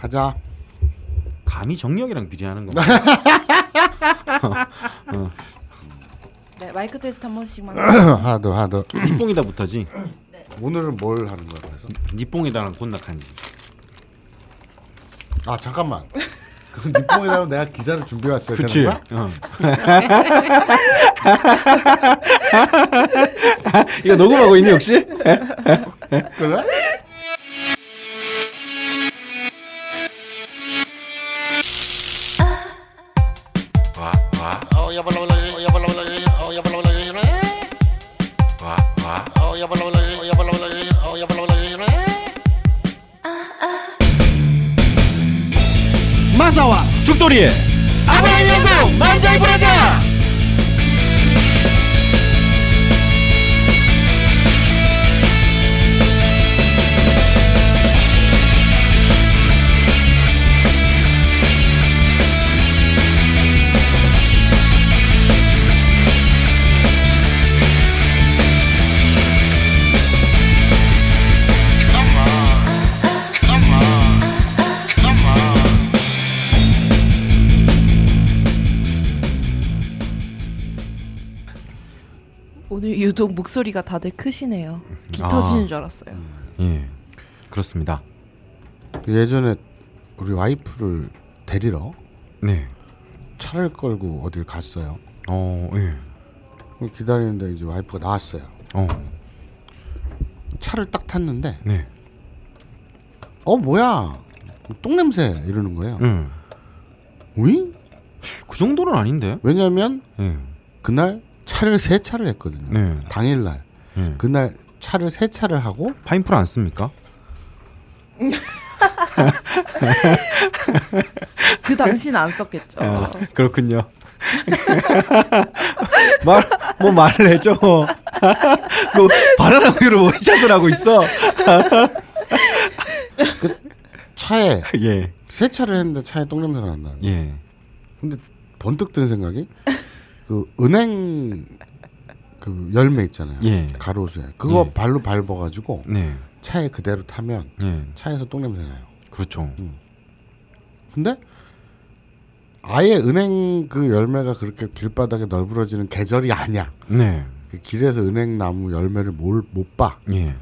가자. 감히 정력이랑 비례하는 거. 네, 마이크 테스트 한 번씩만. 하나 더 하나 더. 니뽕이다 붙어지. 오늘은 뭘 하는 거야 그래서? 니뽕이다랑 곤낙한지. 아 잠깐만. 그럼 니뽕이라면 내가 기사를 준비해 왔어야 그치. 되는 거야? 어. 이거 녹음하고 있니 혹시? 그래? 목소리가 다들 크시네요. 기 아. 터지는 줄 알았어요. 예, 그렇습니다. 그 예전에 우리 와이프를 데리러 네. 차를 끌고 어딜 갔어요. 어, 예. 기다리는데 이제 와이프가 나왔어요. 어, 차를 딱 탔는데 네. 어 뭐야 똥 냄새 이러는 거예요. 응. 응? 그 정도는 아닌데. 왜냐면 예. 그날 차를 세 차를 했거든요. 네. 당일날 예. 그날 차를 세 차를 하고 파인풀 안 씁니까? 그 당시는 안 썼겠죠. 아, 그렇군요. 말, 뭐 말을 해줘. 뭐, 바나나우유를 원샷을 하고 있어. 차에 예, 세 차를 했는데 차에 똥 냄새가 난다는 거예요. 예. 근데 번뜩 든 생각이 그 은행 그 열매 있잖아요. 예. 가로수에 그거 예. 발로 밟아가지고 네, 차에 그대로 타면 예. 차에서 똥 냄새 나요. 그렇죠. 근데 아예 은행 그 열매가 그렇게 길바닥에 널브러지는 계절이 아니야. 네, 그 길에서 은행 나무 열매를 뭘 못 봐. 예.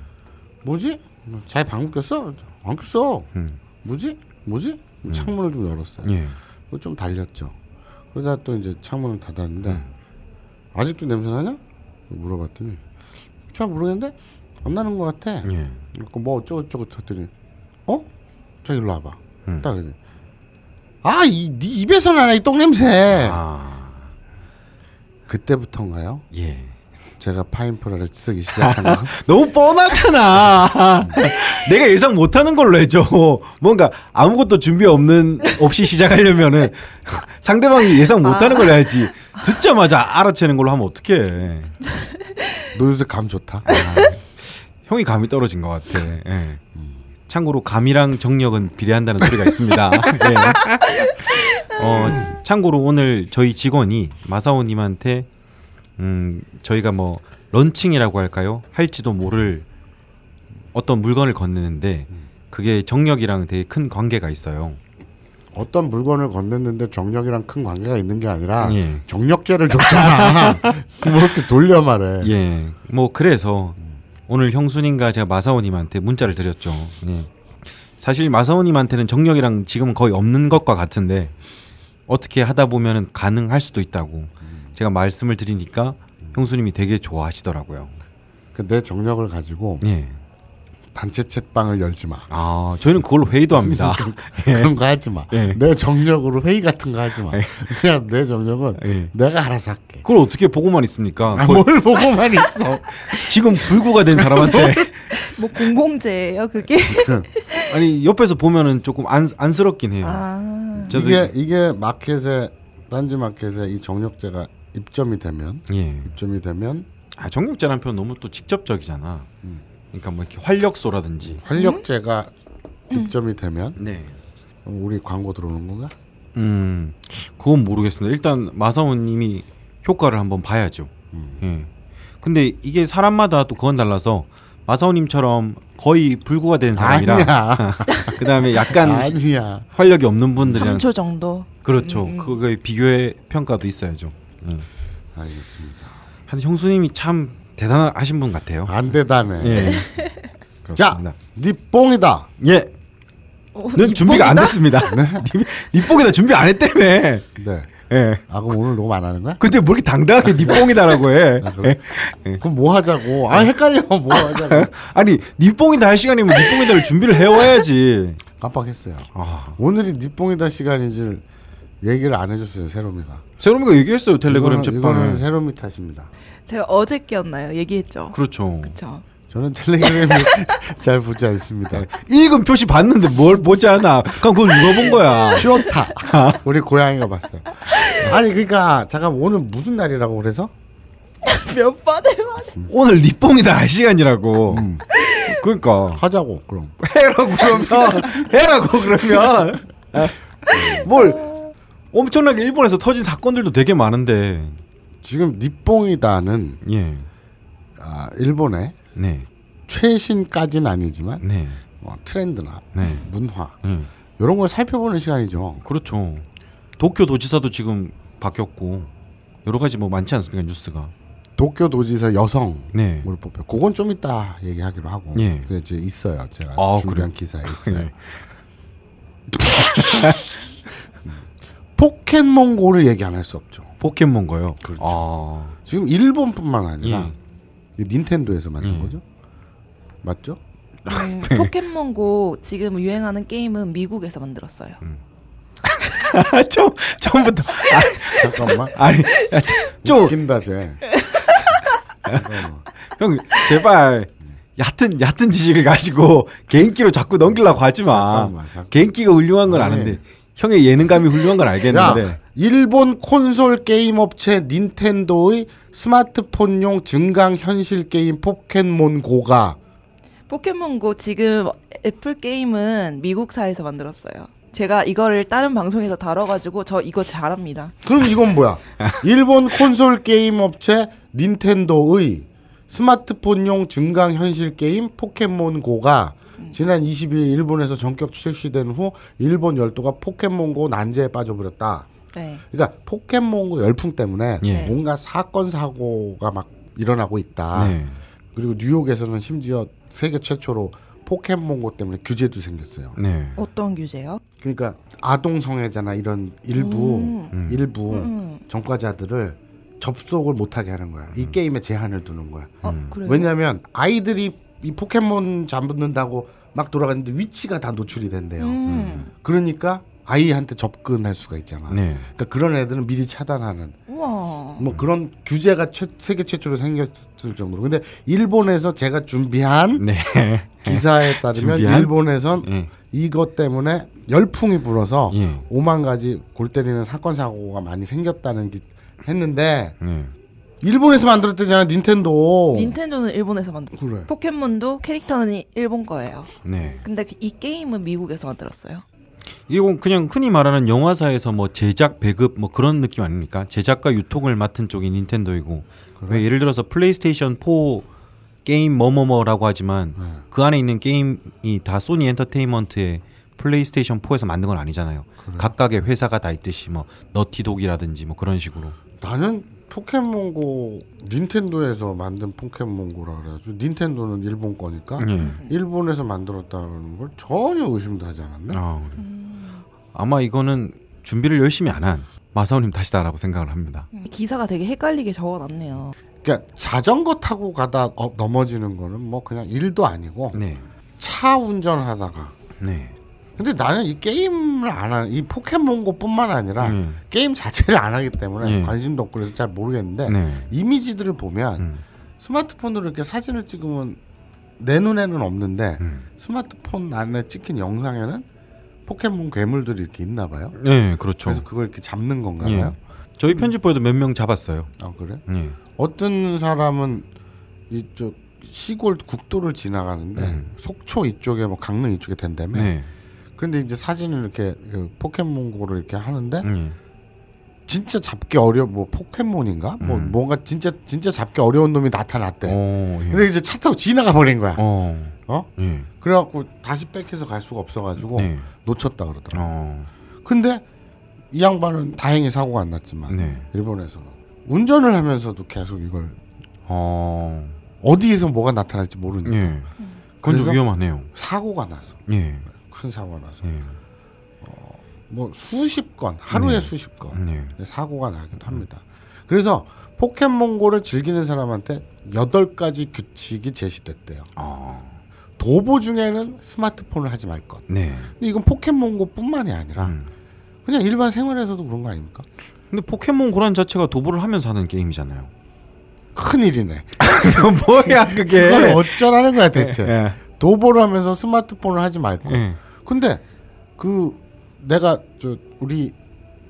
뭐지? 차에 방귀 꼈어? 안 꼈어. 음. 뭐지? 뭐지? 창문을 좀 열었어요. 예. 좀 달렸죠. 그러다 또 이제 창문을 닫았는데 음. 아직도 냄새 나냐? 물어봤더니 잘 모르겠는데 안 나는 것 같아. 예. 그뭐 어쩌고 저쩌고 했더니 어? 자 일로 와봐. 음. 딱 그러더니 아이네 입에서 나네 이 똥 냄새. 아, 그때부터인가요? 예. 제가 파인프라를 쓰기 시작한 거. 너무 뻔하잖아. 내가 예상 못하는 걸로 해줘. 뭔가 아무것도 준비 없는 없이 시작하려면은 상대방이 예상 못하는 걸로 해야지. 듣자마자 알아채는 걸로 하면 어떡해. 너 요새 감 좋다. 형이 감이 떨어진 것 같아. 예. 참고로 감이랑 정력은 비례한다는 소리가 있습니다. 예. 어, 참고로 오늘 저희 직원이 마사오님한테 음, 저희가 뭐 런칭이라고 할까요? 할지도 모를 어떤 물건을 건네는데 그게 정력이랑 되게 큰 관계가 있어요. 어떤 물건을 건넸는데 정력이랑 큰 관계가 있는 게 아니라 예. 정력제를 줬잖아. 뭐 이렇게 돌려 말해. 예. 뭐 그래서 오늘 형수님과 제가 마사오님한테 문자를 드렸죠. 예. 사실 마사오님한테는 정력이랑 지금은 거의 없는 것과 같은데 어떻게 하다 보면은 가능할 수도 있다고 제가 말씀을 드리니까 형수님이 되게 좋아하시더라고요. 그 내 정력을 가지고 예. 단체 채방을 열지 마. 아, 저희는 그걸로 회의도 합니다. 그런 거 하지 마. 예. 내 정력으로 회의 같은 거 하지 마. 그냥 내 정력은 예. 내가 알아서 할게. 그걸 어떻게 보고만 있습니까? 아, 거의 뭘 보고만 있어. 지금 불구가 된 사람한테 뭐 공공재예요 그게? 아니 옆에서 보면은 조금 안, 안쓰럽긴 해요. 아 저도 이게 이게 마켓에 딴지 마켓에 이 정력제가 입점이 되면 예. 입점이 되면 아, 정력제라는 표현 너무 또 직접적이잖아. 그러니까 뭐 이렇게 활력소라든지. 활력제가 입점이 되면 네. 우리 광고 들어오는 건가? 음, 그건 모르겠습니다. 일단 마사오님이 효과를 한번 봐야죠. 예. 근데 이게 사람마다 또 그건 달라서 마사오님처럼 거의 불구가 된 사람이라. 그다음에 약간 아니야. 활력이 없는 분들이랑 3초 정도. 그렇죠. 음. 그거의 비교의 평가도 있어야죠. 예. 알겠습니다. 한 형수님이 참 대단하신 분 같아요. 안 대단해. 예. 자, 그렇습니다. 니 뽕이다. 예. 어, 는 준비가 안? 됐습니다. 니- 니 뽕이다 준비 안 했다며. 네. 예. 아 그럼 오늘 녹음 안 하는 거야? 근데 뭐 이렇게 당당하게 니 뽕이다라고 해. 아, 그래? 그럼 뭐 하자고? 아 헷갈려. 뭐 하자고? 아니 니 뽕이다 할 시간이면 니 뽕이다를 준비를 해와야지. 깜빡했어요. 아, 오늘이 니 뽕이다 시간인 줄 얘기를 안 해줬어요 세롬이가. 세롬이가 얘기했어요 텔레그램 이거는, 채판에. 이거는 세롬이 탓입니다. 제가 어제 꼈나요? 얘기했죠. 그렇죠. 그렇죠. 저는 텔레그램을 잘 보지 않습니다. 읽은 표시 봤는데 뭘 보지 않아? 그럼 그걸 누가 본 거야? 쉬었다. 우리 고양이가 봤어요. 아니 그러니까 잠깐 오늘 무슨 날이라고 그래서? 몇 번을 말해. 오늘 니뽕이다 할 시간이라고. 음. 그러니까 하자고 그럼. 해라고 그러면 해라고 그러면 뭘 엄청나게 일본에서 터진 사건들도 되게 많은데 지금 니뽕이다는 예, 아, 일본의 네, 최신까지는 아니지만 네, 뭐 트렌드나 네, 문화 예, 이런 걸 살펴보는 시간이죠. 그렇죠. 도쿄 도지사도 지금 바뀌었고 여러 가지 뭐 많지 않습니까 뉴스가. 도쿄 도지사 여성 네, 을 뽑혀. 그건 좀 이따 얘기하기로 하고. 예. 그게 이제 있어요. 제가 아, 준비한 그래요? 기사에 있어요. 예. 포켓몬고를 얘기 안 할 수 없죠. 포켓몬거요. 그렇죠. 아, 지금 일본뿐만 아니라 예. 이 닌텐도에서 만든 예. 거죠. 맞죠? 음, 네. 포켓몬고 지금 유행하는 게임은 미국에서 만들었어요. 처음 처음부터 잠깐만. 아니 좀 웃긴다 쟤. 형 제발 얕은 얕은 지식을 가지고 개인기로 자꾸 넘기려고 하지 마. 잠깐만, 잠깐만. 개인기가 훌륭한 건 아니. 아는데 형의 예능감이 훌륭한 건 알겠는데. 야, 일본 콘솔 게임 업체 닌텐도의 스마트폰용 증강 현실 게임 포켓몬고가 포켓몬고 지금 애플 게임은 미국사에서 만들었어요. 제가 이거를 다른 방송에서 다뤄가지고 저 이거 잘합니다. 그럼 이건 뭐야? 일본 콘솔 게임 업체 닌텐도의 스마트폰용 증강 현실 게임 포켓몬고가 지난 22일 일본에서 전격 출시된 후 일본 열도가 포켓몬고 난제에 빠져버렸다. 네. 그러니까 포켓몬고 열풍 때문에 예. 뭔가 사건 사고가 막 일어나고 있다. 네. 그리고 뉴욕에서는 심지어 세계 최초로 포켓몬고 때문에 규제도 생겼어요. 네. 어떤 규제요? 그러니까 아동 성애자나 이런 일부 음. 일부 음. 전과자들을 접속을 못하게 하는 거야. 이 게임에 제한을 두는 거야. 어, 음. 그래요? 왜냐하면 아이들이 이 포켓몬 잡는다고 막 돌아가는데 위치가 다 노출이 된대요. 음. 그러니까 아이한테 접근할 수가 있잖아. 네. 그러니까 그런 애들은 미리 차단하는 우와. 뭐 그런 규제가 최, 세계 최초로 생겼을 정도로. 근데 일본에서 제가 준비한 네. 기사에 따르면 준비한? 일본에선 예. 이것 때문에 열풍이 불어서 예. 오만 가지 골 때리는 사건 사고가 많이 생겼다는 게 했는데 네. 일본에서 만들었대잖아 닌텐도. 닌텐도는 일본에서 만들. 그래. 포켓몬도 캐릭터는 이- 일본 거예요. 네. 근데 이 게임은 미국에서 만들었어요. 이건 그냥 흔히 말하는 영화사에서 뭐 제작 배급 뭐 그런 느낌 아닙니까? 제작과 유통을 맡은 쪽이 닌텐도이고 왜 예를 들어서 플레이스테이션 4 게임 뭐뭐뭐라고 하지만 네. 그 안에 있는 게임이 다 소니 엔터테인먼트의 플레이스테이션 4에서 만든 건 아니잖아요. 각각의 회사가 다 있듯이 뭐 너티독이라든지 뭐 그런 식으로. 나는 포켓몬고 닌텐도에서 만든 포켓몬고라 그래가지고 닌텐도는 일본 거니까 예. 일본에서 만들었다는 걸 전혀 의심도 하지 않았네. 아, 그래요. 아마 이거는 준비를 열심히 안 한 마사오님 탓이다라고 생각을 합니다. 기사가 되게 헷갈리게 적어놨네요. 그러니까 자전거 타고 가다 어, 넘어지는 거는 뭐 그냥 일도 아니고 네, 차 운전하다가 네, 근데 나는 이 게임을 안 하는 이 포켓몬고뿐만 아니라 네. 게임 자체를 안 하기 때문에 예. 관심도 없고 그래서 잘 모르겠는데 네. 이미지들을 보면 음, 스마트폰으로 이렇게 사진을 찍으면 내 눈에는 없는데 음. 스마트폰 안에 찍힌 영상에는 포켓몬 괴물들이 이렇게 있나 봐요. 네, 그렇죠. 그래서 그걸 이렇게 잡는 건가 예. 봐요. 저희 편집부에도 몇 명 잡았어요. 아 그래? 예. 어떤 사람은 이쪽 시골 국도를 지나가는데 음. 속초 이쪽에 뭐 강릉 이쪽에 된다며. 네. 그런데 이제 사진을 이렇게 그 포켓몬고를 이렇게 하는데 예. 진짜 잡기 어려 뭐 포켓몬인가 뭐 음. 뭔가 진짜 진짜 잡기 어려운 놈이 나타났대. 어, 예. 근데 이제 차 타고 지나가 버린 거야. 어, 어? 예. 그래갖고 다시 백해서 갈 수가 없어가지고 네. 놓쳤다 그러더라. 어, 근데 이 양반은 다행히 사고가 안 났지만 네. 일본에서는 운전을 하면서도 계속 이걸 어, 어디에서 뭐가 나타날지 모르니까 예. 그건 좀? 위험하네요. 사고가 나서 예. 큰 사고가 나서 예. 뭐 수십 건 하루에 네. 수십 건 네. 사고가 나기도 합니다. 그래서 포켓몬고를 즐기는 사람한테 여덟 가지 규칙이 제시됐대요. 아, 도보 중에는 스마트폰을 하지 말 것. 네. 근데 이건 포켓몬고뿐만이 아니라 음. 그냥 일반 생활에서도 그런 거 아닙니까? 근데 포켓몬 고란 자체가 도보를 하면서 하는 게임이잖아요. 큰일이네. 뭐야 그게? 그걸 어쩌라는 거야 대체. 예. 도보를 하면서 스마트폰을 하지 말고. 예. 근데 그 내가 저 우리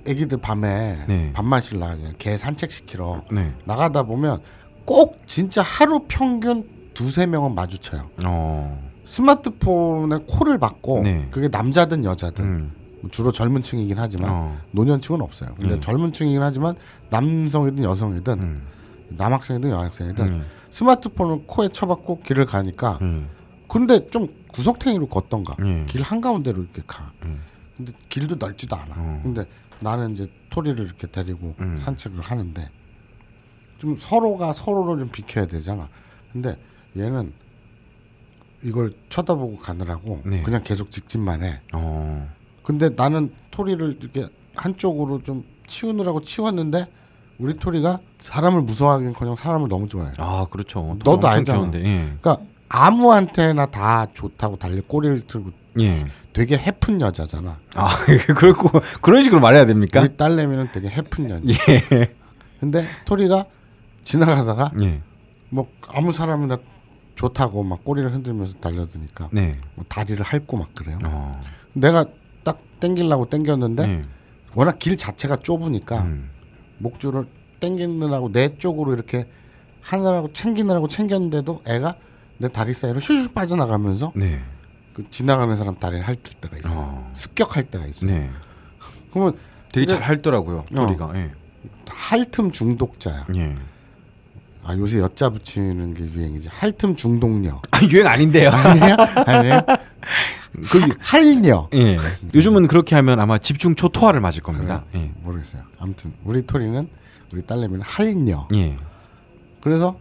애기들 밤에 네. 밥맛을 나가잖아요. 개 산책시키러 네. 나가다 보면 꼭 진짜 하루 평균 두세 명은 마주쳐요. 어. 스마트폰에 콜을 받고 네. 그게 남자든 여자든 음. 주로 젊은 층이긴 하지만 어. 노년층은 없어요. 근데 음. 젊은 층이긴 하지만 남성이든 여성이든 음. 남학생이든 여학생이든 음. 스마트폰을 코에 쳐박고 길을 가니까 음. 근데 좀 구석탱이로 걷던가 음. 길 한가운데로 이렇게 가. 음. 근데 길도 넓지도 않아. 어. 근데 나는 이제 토리를 이렇게 데리고 음. 산책을 하는데 좀 서로가 서로를 좀 비켜야 되잖아. 근데 얘는 이걸 쳐다보고 가느라고 네. 그냥 계속 직진만 해. 어. 근데 나는 토리를 이렇게 한쪽으로 좀 치우느라고 치웠는데 우리 토리가 사람을 무서워하긴커녕 사람을 너무 좋아해. 아 그렇죠. 너도 알잖아. 귀여운데. 예. 그러니까 아무한테나 다 좋다고 달릴 꼬리를 틀고 예. 되게 해픈 여자잖아. 아 그렇고 그런 식으로 말해야 됩니까? 우리 딸내미는 되게 해픈 여자. 예. 근데 토리가 지나가다가 예. 뭐 아무 사람이나 좋다고 막 꼬리를 흔들면서 달려드니까 네. 뭐 다리를 핥고 막 그래요. 어. 내가 딱 땡기려고 땡겼는데 예. 워낙 길 자체가 좁으니까 음. 목줄을 땡기느라고 내 쪽으로 이렇게 하느라고 챙기느라고 챙겼는데도 애가 내 다리 사이로 슈슈 빠져나가면서 네. 그 지나가는 사람 다리를 핥을 때가 있어요. 어. 습격할 때가 있어요. 네. 그러면 되게 잘 할더라고요. 어. 토리가. 예. 핥음 중독자야. 예. 아 요새 여자 붙이는 게 유행이지. 핥음 중독녀. 아 유행 아닌데요. 아니에요? 아니에요? 그 할녀. 예. 요즘은 그렇게 하면 아마 집중 초토화를 맞을 겁니다. 예. 모르겠어요. 아무튼 우리 토리는 우리 딸내미는 할녀. 예. 그래서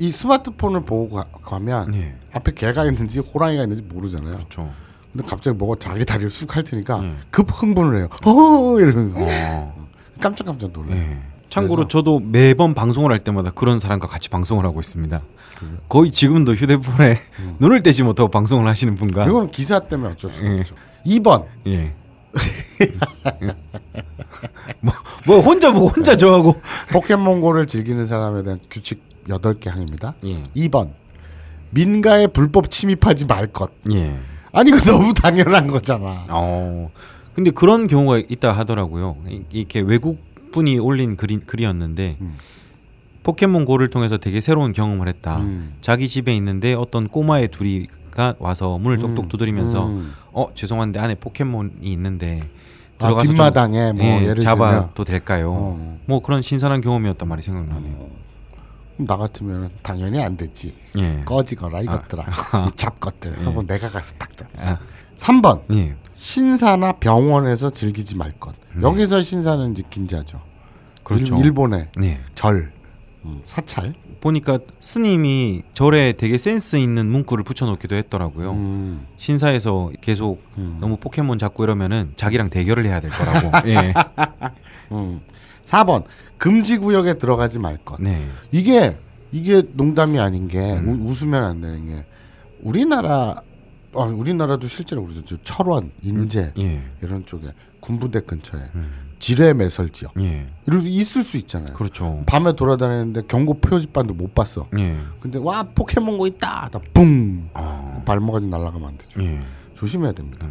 이 스마트폰을 보고 가, 면 예. 앞에 개가 있는지 호랑이가 있는지 모르잖아요. 그렇죠. 근데 갑자기 뭐가 자기 다리를 쑥 핥으니까 예. 급 흥분을 해요. 어 이러면서 어. 깜짝깜짝 놀라요. 예. 참고로 그래서- 저도 매번 방송을 할 때마다 그런 사람과 같이 방송을 하고 있습니다. 거의 지금도 휴대폰에 눈을 떼지 못하고 방송을 하시는 분과 이거는 기사 때문에 어쩔 수가 예. 없죠. 2번 예. 뭐, 뭐 혼자 보고 혼자 저하고 포켓몬고를 즐기는 사람에 대한 규칙 8개 항입니다. 예. 2번 민가에 불법 침입하지 말 것. 예. 아니 이거 너무 당연한 거잖아. 어. 근데 그런 경우가 있다 하더라고요. 이- 이렇게 외국 분이 올린 글이, 글이었는데 음. 포켓몬고를 통해서 되게 새로운 경험을 했다. 음. 자기 집에 있는데 어떤 꼬마의 둘이가 와서 문을 똑똑 두드리면서 음. 어 죄송한데 안에 포켓몬이 있는데 아, 들어가서 좀, 뒷마당에 뭐 예, 예를 잡아도 될까요? 어. 뭐 그런 신선한 경험이었단 말이 생각나네요. 들면 나 같으면 당연히 안 되지. 예. 꺼지거라 이것들아. 이 잡것들 하고 내가 가서 딱 잡. 아, 3번 예. 신사나 병원에서 즐기지 말 것. 여기서 신사는 이제 긴자죠. 음. 그렇죠. 일, 본의 네. 절, 음, 사찰. 보니까 스님이 절에 되게 센스 있는 문구를 붙여놓기도 했더라고요. 음, 신사에서 계속 음. 너무 포켓몬 잡고 이러면은 자기랑 대결을 해야 될 거라고. 예. 음. 4번 금지 구역에 들어가지 말 것. 네. 이게 이게 농담이 아닌 게 음. 우, 웃으면 안 되는 게 우리나라 어, 우리나라도 실제로 그러죠. 저 철원, 인제 예. 이런 쪽에 군부대 근처에 음. 지뢰 매설 지역 예. 이럴 수 있을 수 있잖아요. 그렇죠. 밤에 돌아다니는데 경고 표지판도 못 봤어. 예. 근데 와 포켓몬고 있다. 나뿡 아. 발목까지 날아가면 안 되죠. 예. 조심해야 됩니다.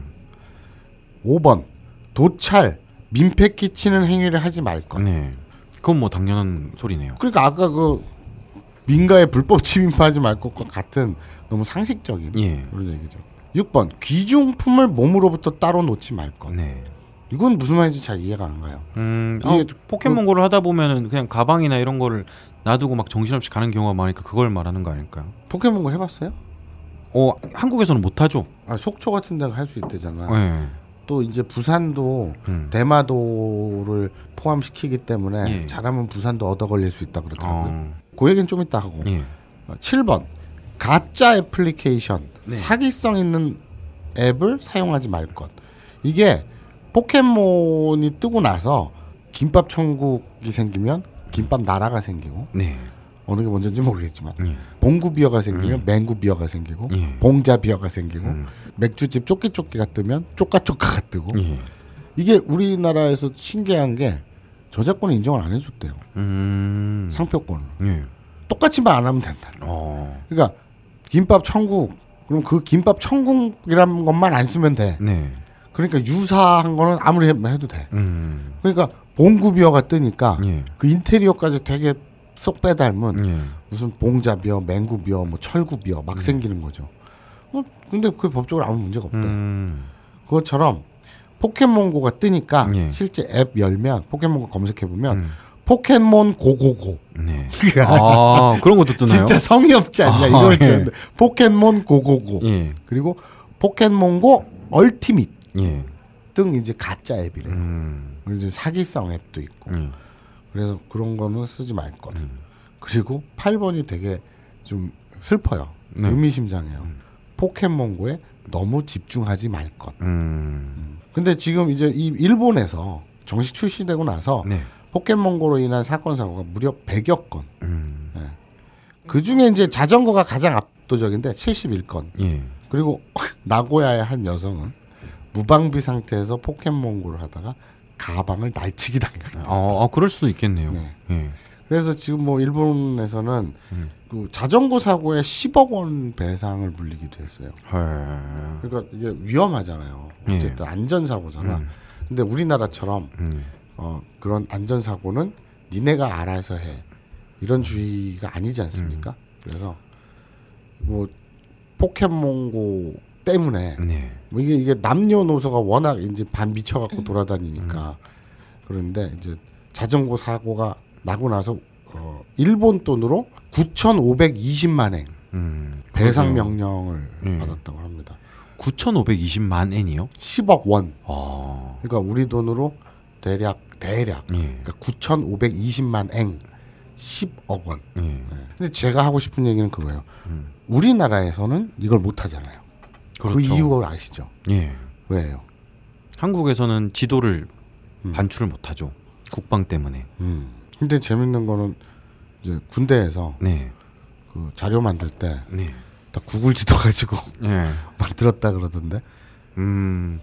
5번 도찰 민폐 끼치는 행위를 하지 말 것. 네. 그건 뭐 당연한 소리네요. 그러니까 아까 그 민가에 불법 침입하지 말 것과 같은 너무 상식적인 예. 그런 얘기죠. 6번 귀중품을 몸으로부터 따로 놓지 말 것. 네. 이건 무슨 말인지 잘 이해가 안 가요. 음, 이게 어, 포켓몬고를 하다 보면은 그냥 가방이나 이런 거를 놔두고 막 정신없이 가는 경우가 많으니까 그걸 말하는 거 아닐까요? 포켓몬고 해봤어요? 어, 한국에서는 못 하죠. 아, 속초 같은 데가 할 수 있대잖아. 네. 또 이제 부산도 음. 대마도를 포함시키기 때문에 예. 잘하면 부산도 얻어 걸릴 수 있다 그러더라고요. 어, 그 얘기는 좀 이따 하고. 예. 어, 7번 가짜 애플리케이션 네. 사기성 있는 앱을 사용하지 말 것. 이게 포켓몬이 뜨고 나서 김밥 천국이 생기면 김밥 나라가 생기고 네. 어느 게 먼저인지 모르겠지만 예. 봉구 비어가 생기면 맹구 비어가 생기고 예. 봉자 비어가 생기고 음. 맥주집 쪼끼쪼끼가 뜨면 쪼까쪼까가 뜨고 예. 이게 우리나라에서 신기한 게 저작권 인정을 안 해줬대요 음. 상표권을 예. 똑같이만 안 하면 된다. 어. 그러니까 김밥 천국 그럼 그 김밥 천국이라는 것만 안 쓰면 돼. 네. 그러니까 유사한 거는 아무리 해- 해도 돼. 음. 그러니까 봉구비어가 뜨니까 예. 그 인테리어까지 되게 쏙 빼닮은 예. 무슨 봉자비어, 맹구비어, 뭐 철구비어 막 생기는 거죠. 어, 근데 그 법적으로 아무 문제가 없대. 음. 그것처럼 포켓몬고가 뜨니까 예. 실제 앱 열면 포켓몬고 검색해 보면 음. 포켓몬 고고고. 네. 아, 그런 것도 뜨나요? 진짜 성의 없지 않냐 아, 이걸 예. 지었는데 포켓몬 고고고 예. 그리고 포켓몬고 얼티밋 예. 등 이제 가짜 앱이래요. 음. 이제 사기성 앱도 있고 예. 그래서 그런 거는 쓰지 말 것. 그리고 8번이 되게 좀 슬퍼요. 네. 의미심장해요. 포켓몬고에 너무 집중하지 말 것. 음. 근데 지금 이제 이 일본에서 정식 출시되고 나서 네. 포켓몬고로 인한 사건 사고가 무려 100여 건. 음. 그 중에 이제 자전거가 가장 압도적인데 71건. 예. 그리고 나고야의 한 여성은 무방비 상태에서 포켓몬고를 하다가 가방을 날치기 당했다. 어, 어, 그럴 수도 있겠네요. 네. 예. 그래서 지금 뭐 일본에서는 음. 그 자전거 사고에 10억 원 배상을 물리기도 했어요. 헐. 그러니까 이게 위험하잖아요. 예. 어쨌든 안전 사고잖아. 음. 근데 우리나라처럼 음. 어, 그런 안전 사고는 니네가 알아서 해. 이런 주의가 아니지 않습니까? 그래서 뭐 포켓몬고 때문에 네. 뭐 이게 이게 남녀노소가 워낙 이제 반 미쳐 갖고 돌아다니니까 그런데 이제 자전거 사고가 나고 나서 어, 일본 돈으로 9,520만 엔 음. 배상. 명령을 음. 받았다고 합니다. 9,520만 엔이요? 10억 원. 아. 그러니까 우리 돈으로 대략 대략 예. 그러니까 9,520만 엔 10억 원. 예. 근데 제가 하고 싶은 얘기는 그거예요. 음. 우리나라에서는 이걸 못 하잖아요. 그 그렇죠. 이유를 아시죠? 예. 왜요? 한국에서는 지도를 음. 반출을 못 하죠. 국방 때문에. 음. 근데 재밌는 거는 이제 군대에서 네. 그 자료 만들 때다 네. 구글 지도 가지고 예. 만들었다 그러던데. 음.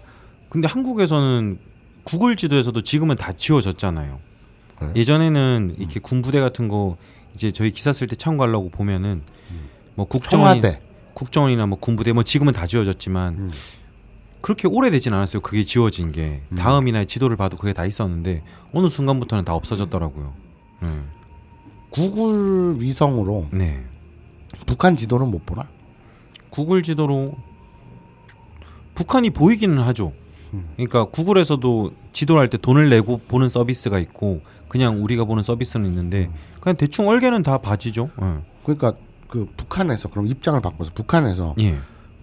근데 한국에서는 구글 지도에서도 지금은 다 지워졌잖아요. 그래요? 예전에는 음. 이렇게 군부대 같은 거 이제 저희 기사 쓸 때 참고하려고 보면은 뭐 국정원이 청와대. 국정원이나 뭐 군부대 뭐 지금은 다 지워졌지만 음. 그렇게 오래되진 않았어요. 그게 지워진 게 음. 다음이나 지도를 봐도 그게 다 있었는데 어느 순간부터는 다 없어졌더라고요. 네. 구글 위성으로 네. 북한 지도는 못 보나? 구글 지도로 북한이 보이기는 하죠. 음. 그러니까 구글에서도 지도를 할 때 돈을 내고 보는 서비스가 있고 그냥 우리가 보는 서비스는 음. 있는데 그냥 대충 얼개는 다 봐지죠. 예. 그러니까 그 북한에서 그럼 입장을 바꿔서 북한에서 예.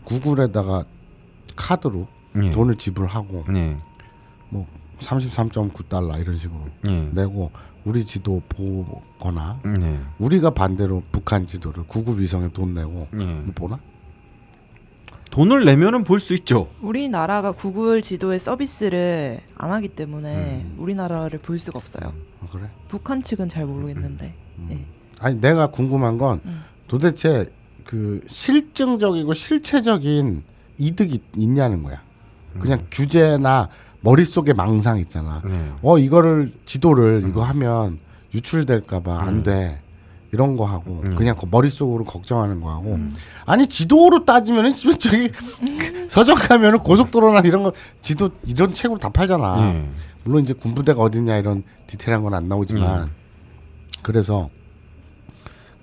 구글에다가 카드로 예. 돈을 지불하고 네. 뭐 33.9달러 이런 식으로 예. 내고 우리 지도 보거나 네. 우리가 반대로 북한 지도를 구글 위성에 돈 내고 예. 못 보나? 돈을 내면은 볼 수 있죠. 우리나라가 구글 지도의 서비스를 안 하기 때문에 음. 우리나라를 볼 수가 없어요. 아, 그래? 북한 측은 잘 모르겠는데. 예. 아니 내가 궁금한 건 음. 도대체 그 실증적이고 실체적인 이득이 있냐는 거야. 그냥 규제나 머릿속에 망상 있잖아. 네. 어 이거를 지도를 이거 하면 유출될까봐 안 돼. 이런 거 하고 음. 그냥 그 머릿속으로 걱정하는 거 하고 아니 지도로 따지면은 지금 저기 서점 가면은 고속도로나 이런 거 지도 이런 책으로 다 팔잖아. 예. 물론 이제 군부대가 어디냐 이런 디테일한 건 안 나오지만 그래서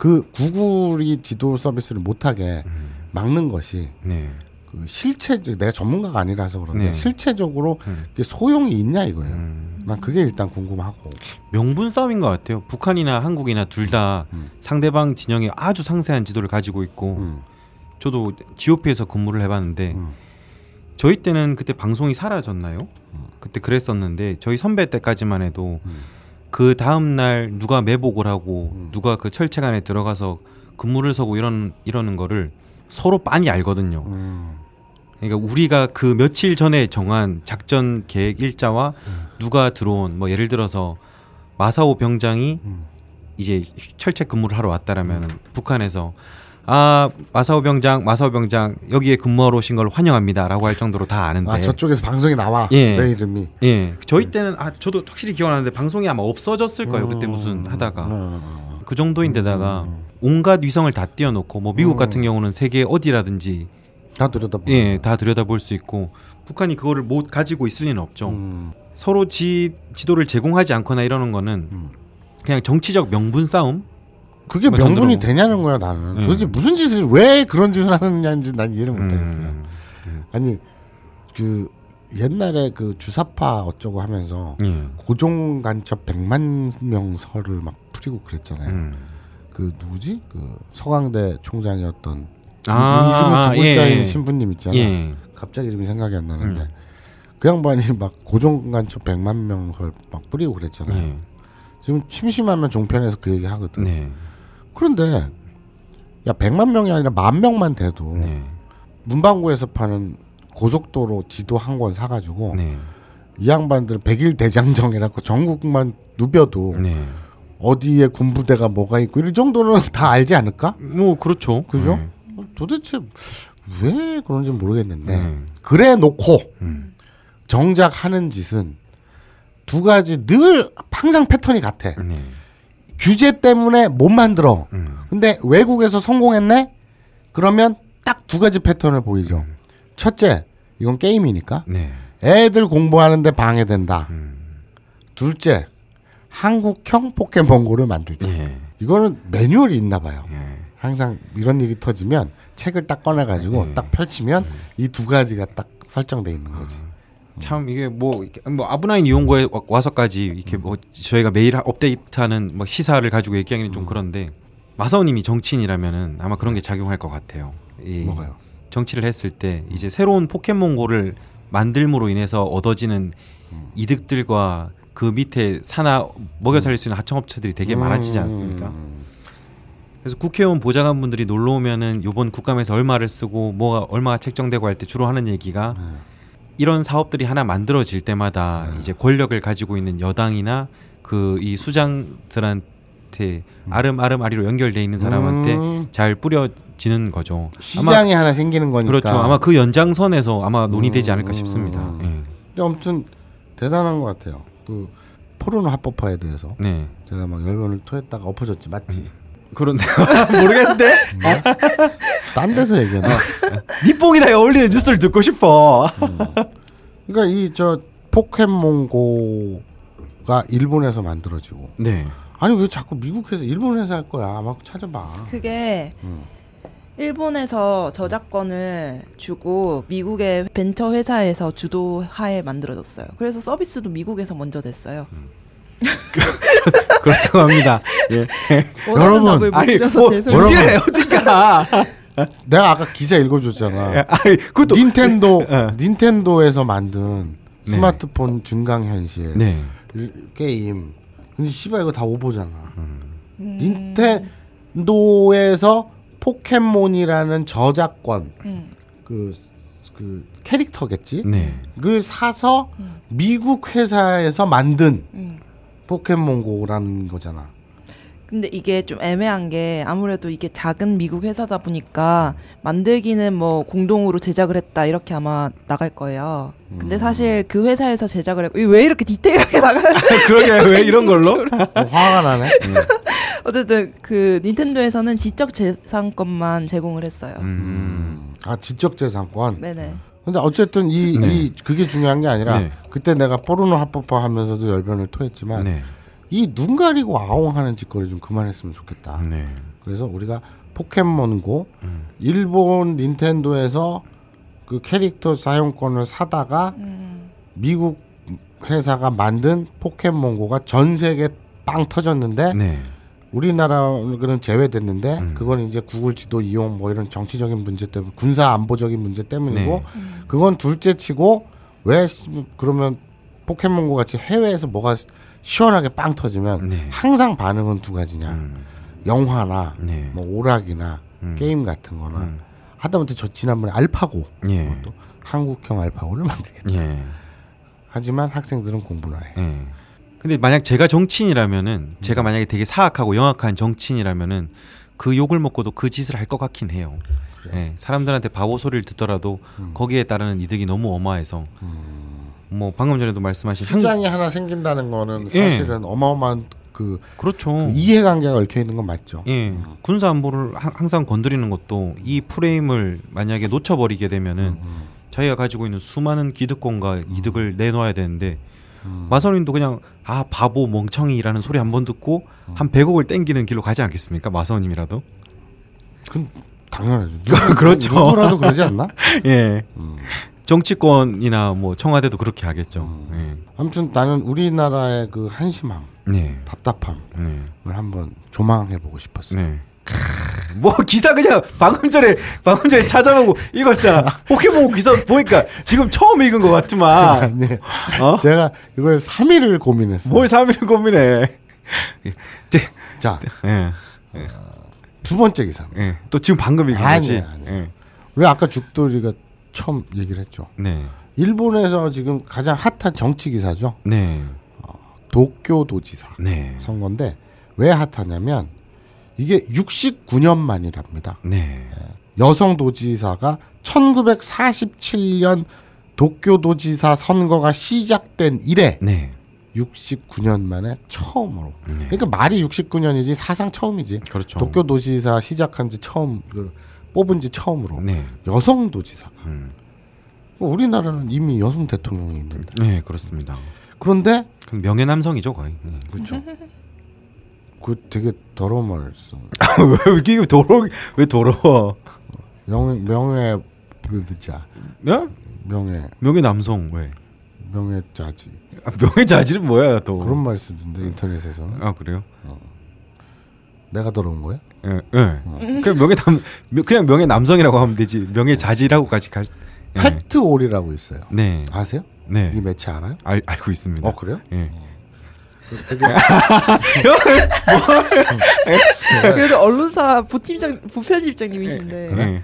그 구글이 지도 서비스를 못하게 막는 것이 네. 그 실체적 내가 전문가가 아니라서 그런데 네. 실체적으로 음. 소용이 있냐 이거예요. 음. 난 그게 일단 궁금하고. 명분 싸움인 것 같아요. 북한이나 한국이나 둘다 음. 상대방 진영에 아주 상세한 지도를 가지고 있고 음. 저도 GOP에서 근무를 해봤는데 음. 저희 때는 그때 방송이 사라졌나요? 그때 그랬었는데 저희 선배 때까지만 해도 음. 그 다음 날 누가 매복을 하고 음. 누가 그 철책 안에 들어가서 근무를 서고 이런 이러는 거를 서로 빤히 알거든요. 음. 그러니까 우리가 그 며칠 전에 정한 작전 계획 일자와 누가 들어온 뭐 예를 들어서 마사오 병장이 음. 이제 철책 근무를 하러 왔다라면 은 북한에서 아 마사오 병장 마사오 병장 여기에 근무하러 오신 걸 환영합니다라고 할 정도로 다 아는데 아 저쪽에서 방송이 나와 예. 내 이름이. 예 저희 때는 아 저도 확실히 기억나는데 방송이 아마 없어졌을 거예요 그때 무슨 하다가 음. 그 정도인데다가 온갖 위성을 다 띄워놓고 뭐 미국 음. 같은 경우는 세계 어디라든지 다 들여다보. 예다 들여다볼 수 있고 북한이 그거를 못 가지고 있을 리는 없죠 음. 서로 지 지도를 제공하지 않거나 이러는 거는 음. 그냥 정치적 명분 싸움 그게 뭐 명분이 전으로- 되냐는 거야 나는. 예. 도대체 무슨 짓을 왜 그런 짓을 하느냐인지 난 이해를 못하겠어요. 음, 아니 그 옛날에 그 주사파 어쩌고 하면서 예. 고종 간첩 100만 명 설을 막 풀이고 그랬잖아요. 음. 그 누구지? 그 서강대 총장이었던 아, 이- 이름이 두 글자인 예. 신부님 있잖아. 예. 갑자기 이름이 생각이 안 나는데 음. 그 양반이 막 고종 간첩 100만 명설막 뿌리고 그랬잖아요. 예. 지금 심심하면 종편에서 그 얘기 하거든. 네. 그런데 야 100만 명이 아니라 만 명만 돼도 네. 문방구에서 파는 고속도로 지도 한 권 사가지고 네. 이 양반들 백일 대장정 해갖고 전국만 누벼도 네. 어디에 군부대가 뭐가 있고 이런 정도는 다 알지 않을까? 뭐 그렇죠. 그죠? 네. 도대체 왜 그런지 모르겠는데 네. 그래 놓고 음. 정작 하는 짓은 두 가지 늘 항상 패턴이 같아. 네. 규제 때문에 못 만들어. 음. 근데 외국에서 성공했네? 그러면 딱 두 가지 패턴을 보이죠. 첫째, 이건 게임이니까. 네. 애들 공부하는데 방해된다. 음. 둘째, 한국형 포켓몬고를 만들자. 예. 이거는 매뉴얼이 있나 봐요. 예. 항상 이런 일이 터지면 책을 딱 꺼내가지고 네. 딱 펼치면 이 두 가지가 딱 설정돼 있는 거지. 참 이게 뭐, 이렇게 뭐 아브나인 이용고에 와- 와서까지 이렇게 뭐 저희가 매일 하- 업데이트하는 뭐 시사를 가지고 얘기하기는 좀 그런데 마사오님이 정치인이라면은 아마 그런 게 작용할 것 같아요. 이 뭐가요? 정치를 했을 때 이제 새로운 포켓몬고를 만들므로 인해서 얻어지는 음. 이득들과 그 밑에 사나 먹여 살릴 수 있는 하청업체들이 되게 많아지지 않습니까? 음. 그래서 국회의원 보좌관분들이 놀러 오면은 요번 국감에서 얼마를 쓰고 뭐가 얼마가 책정되고 할 때 주로 하는 얘기가 네. 이런 사업들이 하나 만들어질 때마다 이제 권력을 가지고 있는 여당이나 그 이 수장들한테 아름아름아리로 연결돼 있는 사람한테 음. 잘 뿌려지는 거죠. 시장이 하나 생기는 거니까. 그렇죠. 아마 그 연장선에서 아마 논의되지 않을까 음. 싶습니다. 예. 근데 아무튼 대단한 것 같아요. 그 포르노 합법화에 대해서 네. 제가 막 열변을 토했다가 엎어졌지 맞지? 그런데 모르겠는데 딴 데서 얘기하나? 니뽕이나 어울리는 뉴스를 듣고 싶어. 그러니까 이 저 포켓몬고가 일본에서 만들어지고 네. 아니 왜 자꾸 미국에서 일본에서 할 거야? 막 찾아봐. 그게 음. 일본에서 저작권을 주고 미국의 벤처 회사에서 주도하에 만들어졌어요. 그래서 서비스도 미국에서 먼저 됐어요. 그렇다고 합니다. 예. 여러분, 아니 뭐. 준비를 해 어딘가. 내가 아까 기사 읽어줬잖아. 아니 그것도 닌텐도 어. 닌텐도에서 만든 네. 스마트폰 증강 현실 네. 게임. 근데 씨발 이거 다 오보잖아. 음. 닌텐도에서 포켓몬이라는 저작권 음. 그, 그 캐릭터겠지. 네. 그걸 사서 음. 미국 회사에서 만든 음. 포켓몬고라는 거잖아. 근데 이게 좀 애매한 게 아무래도 이게 작은 미국 회사다 보니까 만들기는 뭐 공동으로 제작을 했다 이렇게 아마 나갈 거예요. 음. 근데 사실 그 회사에서 제작을 했고 왜 이렇게 디테일하게 나가? 그러게 왜 이런 걸로? 뭐 화가 나네. 어쨌든 그 닌텐도에서는 지적 재산권만 제공을 했어요. 음. 아 지적 재산권. 네네. 근데 어쨌든 이, 네. 이 그게 중요한 게 아니라 네. 그때 내가 포르노 합법화 하면서도 열변을 토했지만 네. 이 눈 가리고 아웅하는 짓거리 좀 그만했으면 좋겠다. 네. 그래서 우리가 포켓몬고 음. 일본 닌텐도에서 그 캐릭터 사용권을 사다가 음. 미국 회사가 만든 포켓몬고가 전 세계 빵 터졌는데 네. 우리나라는 제외됐는데 음. 그건 이제 구글 지도 이용 뭐 이런 정치적인 문제 때문에 군사 안보적인 문제 때문이고 네. 그건 둘째치고 왜 씨- 그러면 포켓몬고 같이 해외에서 뭐가 시원하게 빵 터지면 네. 항상 반응은 두 가지냐 음. 영화나 네. 뭐 오락이나 음. 게임 같은 거나 음. 하다못해 저 지난번에 알파고 예. 또 한국형 알파고를 만들겠다 예. 하지만 학생들은 공부를 안 해. 예. 근데 만약 제가 정치인이라면은 제가 만약에 되게 사악하고 영악한 정치인이라면은 그 욕을 먹고도 그 짓을 할 것 같긴 해요. 예. 사람들한테 바보 소리를 듣더라도 음. 거기에 따르는 이득이 너무 어마해서 뭐 방금 전에도 말씀하신 한- 시장이 하나 생긴다는 거는 예. 사실은 어마어마한 그, 그렇죠. 그 이해관계가 얽혀 있는 건 맞죠. 예, 군사 안보를 하- 항상 건드리는 것도 이 프레임을 만약에 놓쳐버리게 되면은 음, 자기가 가지고 있는 수많은 기득권과 이득을 내놓아야 되는데 음. 마사오님도 그냥 아 바보 멍청이라는 소리 한 번 듣고 음. 한 100억을 땡기는 길로 가지 않겠습니까 마사오님이라도 그건 당연하죠. 그렇죠. 누구라도 그러지 않나? 예 음. 정치권이나 뭐 청와대도 그렇게 하겠죠 아무튼 나는 우리나라의 그 한심함, 예. 네, 답답함을 네, 한번 조망해 보고 싶었어요. 네. 뭐 기사 그냥 방금 전에 방금 전에 찾아보고 읽었잖아 포켓몬 기사 보니까 지금 처음 읽은 것 같지만 아니, 어? 제가 이걸 3일을 고민했어요. 뭘 3일 고민해. 제, 자, 예, 두 번째 기사. 예. 또 지금 방금 읽은 거지. 예. 왜 아까 죽돌이가 처음 얘기를 했죠. 네, 일본에서 지금 가장 핫한 정치 기사죠. 네, 도쿄 도지사 네, 선거인데 왜 핫하냐면 이게 69년 만이랍니다. 네, 여성 도지사가 1947년 도쿄 도지사 선거가 시작된 이래 네. 69년 만에 처음으로. 네. 그러니까 말이 69년이지 사상 처음이지. 그렇죠. 도쿄도지사 시작한 지 처음 그 뽑은 지 처음으로 네, 여성 도지사가. 음. 우리나라는 이미 여성 대통령이 있는데. 네, 그렇습니다. 그런데 명예 남성이죠 거의. 네. 그렇죠. 그 되게 더러운 말을 써. 왜 이게 더러? 왜 더러워? 명예 명예 부자 야? 명예 명예 남성 왜? 명예 자지 아, 명예 자질은 뭐야 또? 그런 말 쓰던데 인터넷에서는 아 그래요? 내가 더러운 거야? 예, 예. 그냥 명예 남 그냥 명예 남성이라고 하면 되지. 명예 자질하고까지 갈. 예. 팩트올이라고 있어요. 네, 아세요? 네. 이 매체 알아요? 알 알고 있습니다. 어 그래요? 예. 그래도 언론사 부팀장 부편집장님이신데 예.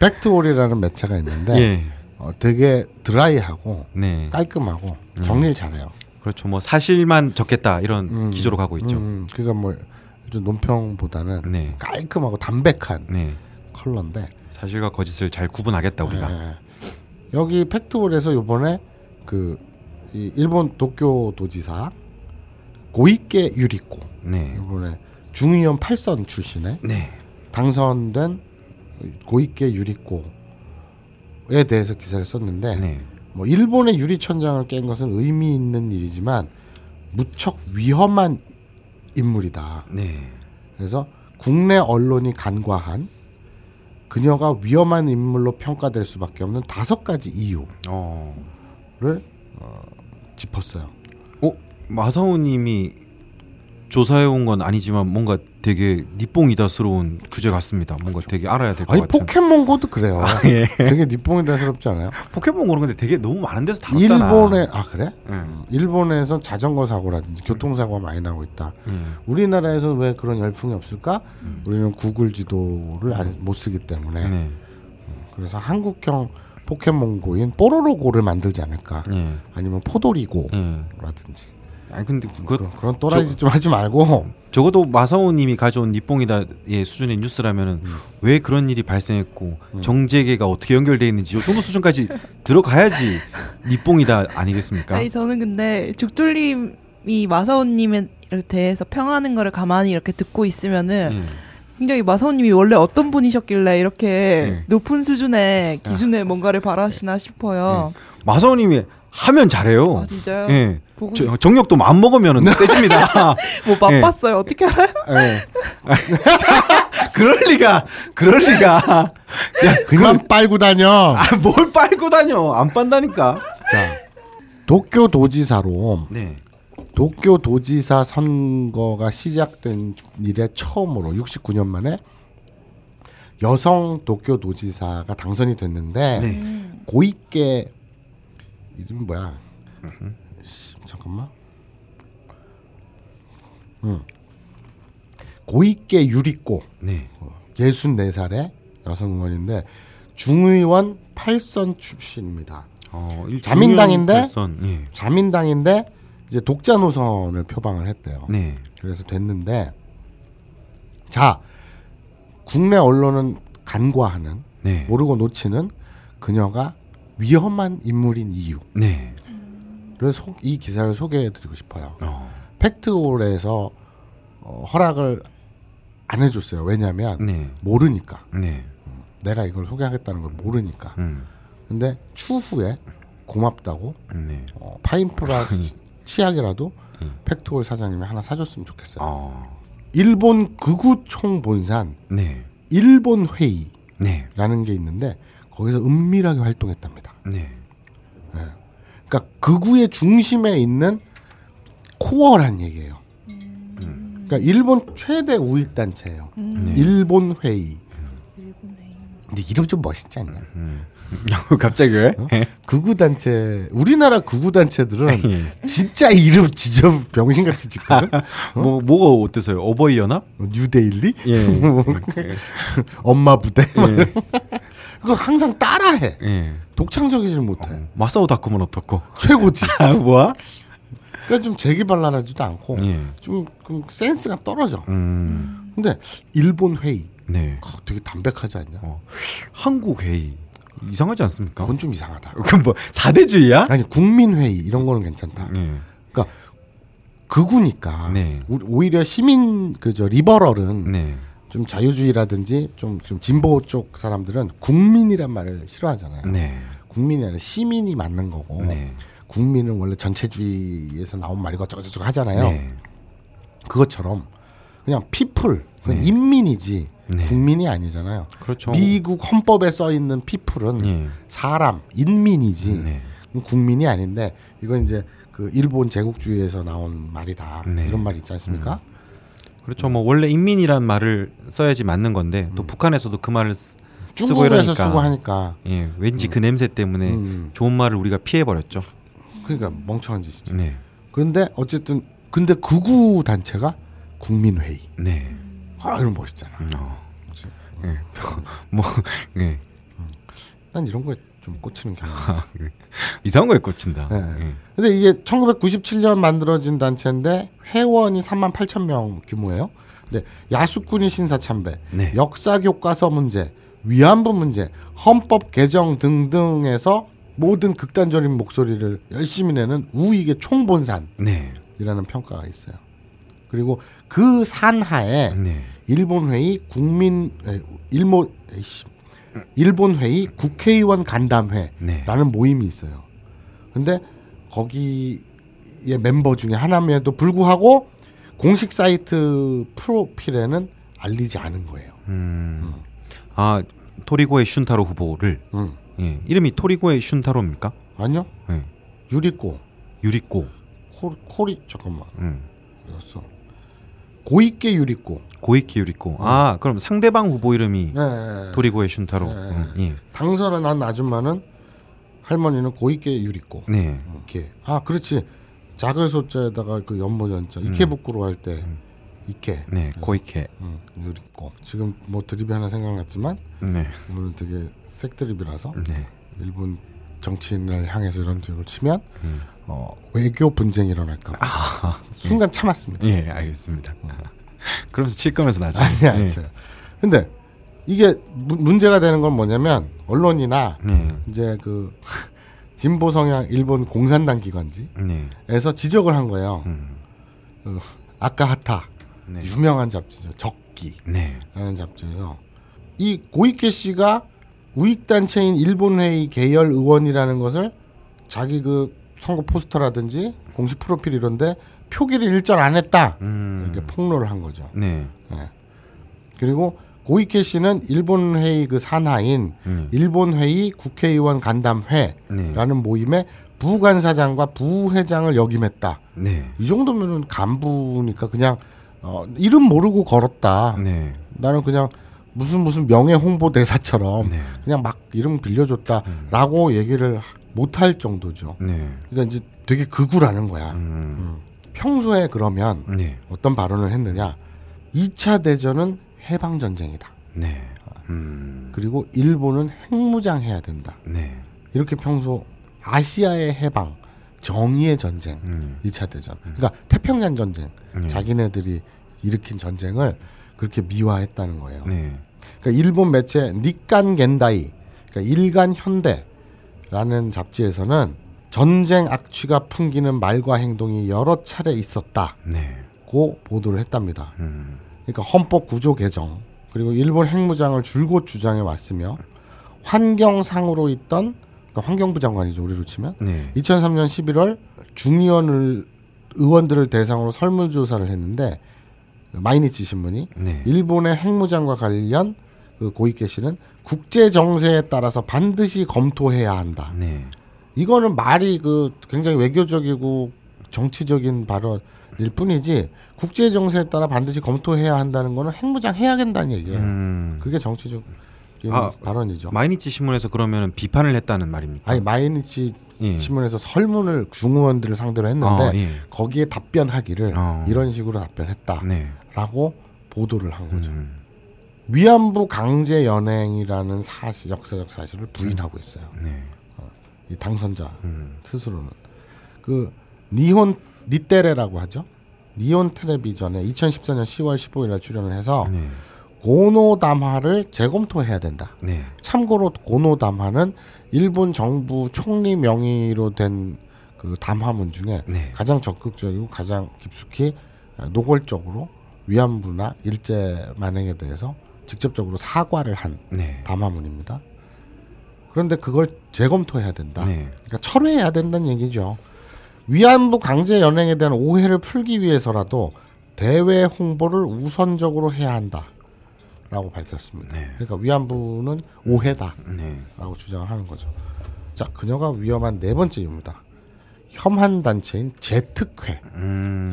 팩트올이라는 매체가 있는데 예. 어, 되게 드라이하고 네. 깔끔하고 정리를 잘해요. 그렇죠. 뭐 사실만 적겠다 이런 음. 기조로 가고 있죠. 음, 그러니까 뭐 좀 논평보다는 네. 깔끔하고 담백한 네. 컬러인데 사실과 거짓을 잘 구분하겠다 우리가. 예. 여기 팩트홀에서 요번에 그이 일본 도쿄 도지사 고이케 유리코 네. 이번에 중의원 8선 출신의 네. 당선된 고이케 유리코에 대해서 기사를 썼는데 네. 뭐 일본의 유리천장을 깬 것은 의미 있는 일이지만 무척 위험한 인물이다. 네. 그래서 국내 언론이 간과한 그녀가 위험한 인물로 평가될 수밖에 없는 다섯 가지 이유를 어. 어, 짚었어요. 어 마사오님이 조사해 온 건 아니지만 뭔가 되게 니뽕이다스러운 규제 같습니다. 뭔가 되게 알아야 될것 아니 같은. 포켓몬고도 그래요. 예. 되게 니뽕이다스럽지 않아요? 포켓몬 고는 근데 되게 너무 많은 데서 다뤘잖아. 일본에 아 그래? 예. 일본에서 자전거 사고라든지 교통사고가 많이 나고 있다. 예. 우리나라에서는 왜 그런 열풍이 없을까? 우리는 구글 지도를 안- 못 쓰기 때문에 네. 그래서 한국형 포켓몬고인 뽀로로고를 만들지 않을까? 예. 아니면 포도리고라든지 예. 아니 근데 그거 그런, 그런 또라이 짓 좀 하지 말고 적어도 마사오님이 가져온 니뽕이다의 수준의 뉴스라면은 음. 왜 그런 일이 발생했고 정재계가 어떻게 연결돼 있는지 이 정도 수준까지 들어가야지 니뽕이다 아니겠습니까? 아니 저는 근데 죽돌님이 마사오님에 대해서 평하는 거를 가만히 이렇게 듣고 있으면은 예. 굉장히 마사오님이 원래 어떤 분이셨길래 이렇게 네. 높은 수준의 기준에 뭔가를 바라시나 싶어요. 마사오님이 하면 잘해요. 아 진짜요? 예. 보고 저- 정력도 안 먹으면 세집니다. 뭐 맛봤어요. 어떻게 알아요? 예. 그럴 리가, 그럴 리가. 그만 빨고 다녀. 아, 뭘 빨고 다녀. 안 빤다니까. 자, 도쿄 도지사로 네. 도쿄 도지사 선거가 시작된 이래 처음으로 69년 만에 여성 도쿄 도지사가 당선이 됐는데 네. 고이케 이름 뭐야? 씨, 잠깐만. 응. 고이케 유리코 네. 64살의 여성 의원인데 중의원 8선 출신입니다. 어, 일- 자민당인데? 중요한 결선. 예. 자민당인데 이제 독자 노선을 표방을 했대요. 네. 그래서 됐는데 자 국내 언론은 간과하는 네. 모르고 놓치는 그녀가 위험한 인물인 이유를 네. 소, 이 기사를 소개해드리고 싶어요. 어. 팩트홀에서 어, 허락을 안 해줬어요. 왜냐하면 네. 모르니까 네. 내가 이걸 소개하겠다는 걸 모르니까. 음. 근데 추후에 고맙다고 네. 어, 파인프라 치약이라도 팩트홀 사장님이 하나 사줬으면 좋겠어요. 어. 일본 극우 총본산 네. 일본 회의라는 네. 게 있는데 거기서 은밀하게 활동했답니다. 네. 그러니까 극우의 중심에 있는 코어란 얘기예요. 그러니까 일본 최대 우익 단체예요. 네. 일본 회의. 근데 이름 좀 멋있지 않냐? 갑자기 왜? 극우 단체 우리나라 극우 단체들은 예. 진짜 이름 지저 병신같이 짓거든. 뭐 뭐가 어때서요? 어버이 연합? 뉴데일리, 예. 엄마 부대. 예. 그거 항상 따라해. 예. 독창적이질 못해. 마사오 다쿠면 어떻고? 최고지. 아, 뭐야? 그러니까 좀 재기발랄하지도 않고 예. 좀, 좀 센스가 떨어져. 음. 근데 일본 회의 네. 어, 되게 담백하지 않냐? 어. 한국 회의 이상하지 않습니까? 그건 좀 이상하다. 그럼 뭐 사대주의야? 아니 국민 회의 이런 거는 괜찮다. 예. 그러니까 극우니까 네. 우- 오히려 시민 그저 리버럴은 네. 좀 자유주의라든지 좀, 좀 진보 쪽 사람들은 국민이란 말을 싫어하잖아요. 네. 국민이 아니라 시민이 맞는 거고 네. 국민은 원래 전체주의에서 나온 말이고 어쩌고저쩌고 하잖아요. 네. 그것처럼 그냥 people 네. 인민이지 네. 국민이 아니잖아요. 그렇죠. 미국 헌법에 써 있는 people은 예. 사람 인민이지 네. 국민이 아닌데 이건 이제 그 일본 제국주의에서 나온 말이다 네. 이런 말 있지 않습니까? 그렇죠. 뭐 원래 인민이란 말을 써야지 맞는 건데 또 북한에서도 그 말을 쓰- 쓰고 이러니까 쓰고 하니까 예, 왠지 그 냄새 때문에 음. 좋은 말을 우리가 피해 버렸죠. 그러니까 멍청한 짓이죠. 네. 그런데 어쨌든 근데 극우 단체가 국민회의 네. 아 이런 멋있잖아. 음, 어. 예. 뭐 예. 난 이런 거에 좀 꽂히는 경향이 있어. 이상한 거에 꽂힌다. 네. 예. 근데 이게 1997년 만들어진 단체인데 회원이 3만 8천 명 규모예요. 근데 야수꾼이 신사 참배, 네. 역사 교과서 문제, 위안부 문제, 헌법 개정 등등에서 모든 극단적인 목소리를 열심히 내는 우익의 총본산이라는 네. 평가가 있어요. 그리고 그 산하에 네. 일본 회의 국민 에, 일모 에이씨, 일본 회의 국회의원 간담회라는 네. 모임이 있어요. 근데 거기의 멤버 중에 하나임에도 불구하고 공식 사이트 프로필에는 알리지 않은 거예요. 음. 아, 토리고의 슌타로 후보를 응. 예. 이름이 토리고의 슌타로입니까? 아니요. 예. 유리코 유리꼬. 코, 코리 잠깐만 음. 이었어. 고이케 유리코. 고이키 유리꼬. 아, 그럼 상대방 후보 이름이 네, 네, 네. 토리고의 슌타로. 네. 음, 예. 당선을 한 아줌마는 할머니는 고이케 유리코. 네. 이렇게 아 그렇지 작을 소자에다가 그 연모 연자 이케부쿠로 할 때 이케 네. 고이케. 음, 유리코 지금 뭐 드립이 하나 생각났지만 네. 이거는 되게 색 드립이라서 네. 일본 정치인을 향해서 이런 드립을 치면 음. 어, 외교 분쟁이 일어날까 봐 순간 참았습니다 예, 알겠습니다. 그러면서 칠 거면서 나중에. 아니야 예. 저 근데 이게 문- 문제가 되는 건 뭐냐면 언론이나 네. 이제 그 진보 성향 일본 공산당 기관지에서 네. 지적을 한 거예요 음. 그 아카하타 네. 유명한 잡지죠. 적기라는 네. 잡지에서 이 고이케 씨가 우익 단체인 일본 회의 계열 의원이라는 것을 자기 그 선거 포스터라든지 공식 프로필 이런데 표기를 일절 안 했다 음. 이렇게 폭로를 한 거죠. 네. 예. 그리고 고이케 씨는 일본 회의 그 산하인 음. 일본 회의 국회의원 간담회라는 네. 모임에 부간사장과 부회장을 역임했다. 네. 이 정도면은 간부니까 그냥 어, 이름 모르고 걸었다. 네. 나는 그냥 무슨 무슨 명예 홍보 대사처럼 네. 그냥 막 이름 빌려줬다라고 얘기를 못할 정도죠. 네. 그러니까 이제 되게 극우라는 거야. 음. 평소에 그러면 네. 어떤 발언을 했느냐? 2차 대전은 해방 전쟁이다. 네. 음. 그리고 일본은 핵무장해야 된다. 네. 이렇게 평소 아시아의 해방, 정의의 전쟁, 음. 2차 대전. 그러니까 태평양 전쟁, 음. 자기네들이 일으킨 전쟁을 그렇게 미화했다는 거예요. 네. 그러니까 일본 매체 니칸 겐다이, 그러니까 일간 현대라는 잡지에서는 전쟁 악취가 풍기는 말과 행동이 여러 차례 있었다고 네. 보도를 했답니다. 음. 그러니까 헌법 구조 개정 그리고 일본 핵무장을 줄곧 주장해 왔으며 환경상으로 있던 그러니까 환경부 장관이죠 우리로 치면 네. 2003년 11월 중의원을 의원들을 대상으로 설문조사를 했는데 마이니치 신문이 네. 일본의 핵무장과 관련 그 고이케 씨는 국제 정세에 따라서 반드시 검토해야 한다. 네. 이거는 말이 그 굉장히 외교적이고 정치적인 발언일 뿐이지 국제 정세에 따라 반드시 검토해야 한다는 거는 핵무장 해야 된다는 얘기예요. 음. 그게 정치적인 아, 발언이죠. 마이니치 신문에서 그러면 비판을 했다는 말입니까? 아니 마이니치 예. 신문에서 설문을 중의원들을 상대로 했는데 어, 예. 거기에 답변하기를 어. 이런 식으로 답변했다 라고 네. 보도를 한 거죠. 음. 위안부 강제 연행이라는 사실 역사적 사실을 부인하고 있어요. 네. 이 당선자 음. 스스로는 그 니혼 니테레라고 하죠. 니혼 텔레비전에 2014년 10월 15일 날 출연을 해서 네. 고노 담화를 재검토해야 된다. 네. 참고로 고노 담화는 일본 정부 총리 명의로 된 그 담화문 중에 네. 가장 적극적이고 가장 깊숙이 노골적으로 위안부나 일제 만행에 대해서 직접적으로 사과를 한 네. 담화문입니다. 그런데 그걸 재검토해야 된다. 네. 그러니까 철회해야 된다는 얘기죠. 위안부 강제 연행에 대한 오해를 풀기 위해서라도 대외 홍보를 우선적으로 해야 한다라고 밝혔습니다. 네. 그러니까 위안부는 오해다라고 네. 주장을 하는 거죠. 자, 그녀가 위험한 네 번째입니다. 혐한 단체인 재특회에서 음.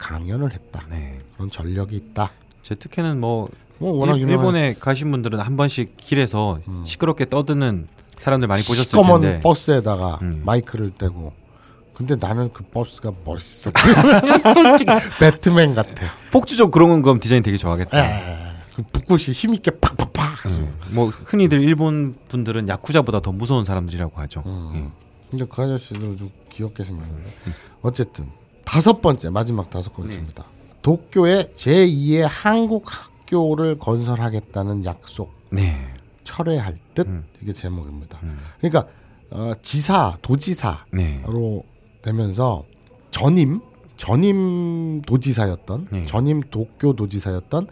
강연을 했다. 네. 그런 전력이 있다. 제 특혜는 뭐 뭐 워낙 일, 유명한 일본에 가신 분들은 한 번씩 길에서 시끄럽게 떠드는 사람들 많이 보셨을 시꺼먼 텐데. 버스에다가 음. 마이크를 대고 근데 나는 그 버스가 멋있어. 솔직히 배트맨 같아. 폭주적 그런 건 디자인 되게 좋아하겠다. 에, 그 붓글씨 힘있게 팍팍팍. 음. 뭐 흔히들 일본 분들은 야쿠자보다 더 무서운 사람들이라고 하죠. 음. 예. 근데 그 아저씨도 좀 귀엽게 생겼는데. 어쨌든 다섯 번째 마지막 다섯 번째입니다. 도쿄에 제2의 한국 학교를 건설하겠다는 약속 네. 철회할 듯 음. 이게 제목입니다. 음. 그러니까 어, 지사 도지사로 네. 되면서 전임 전임 도지사였던 네. 전임 도쿄 도지사였던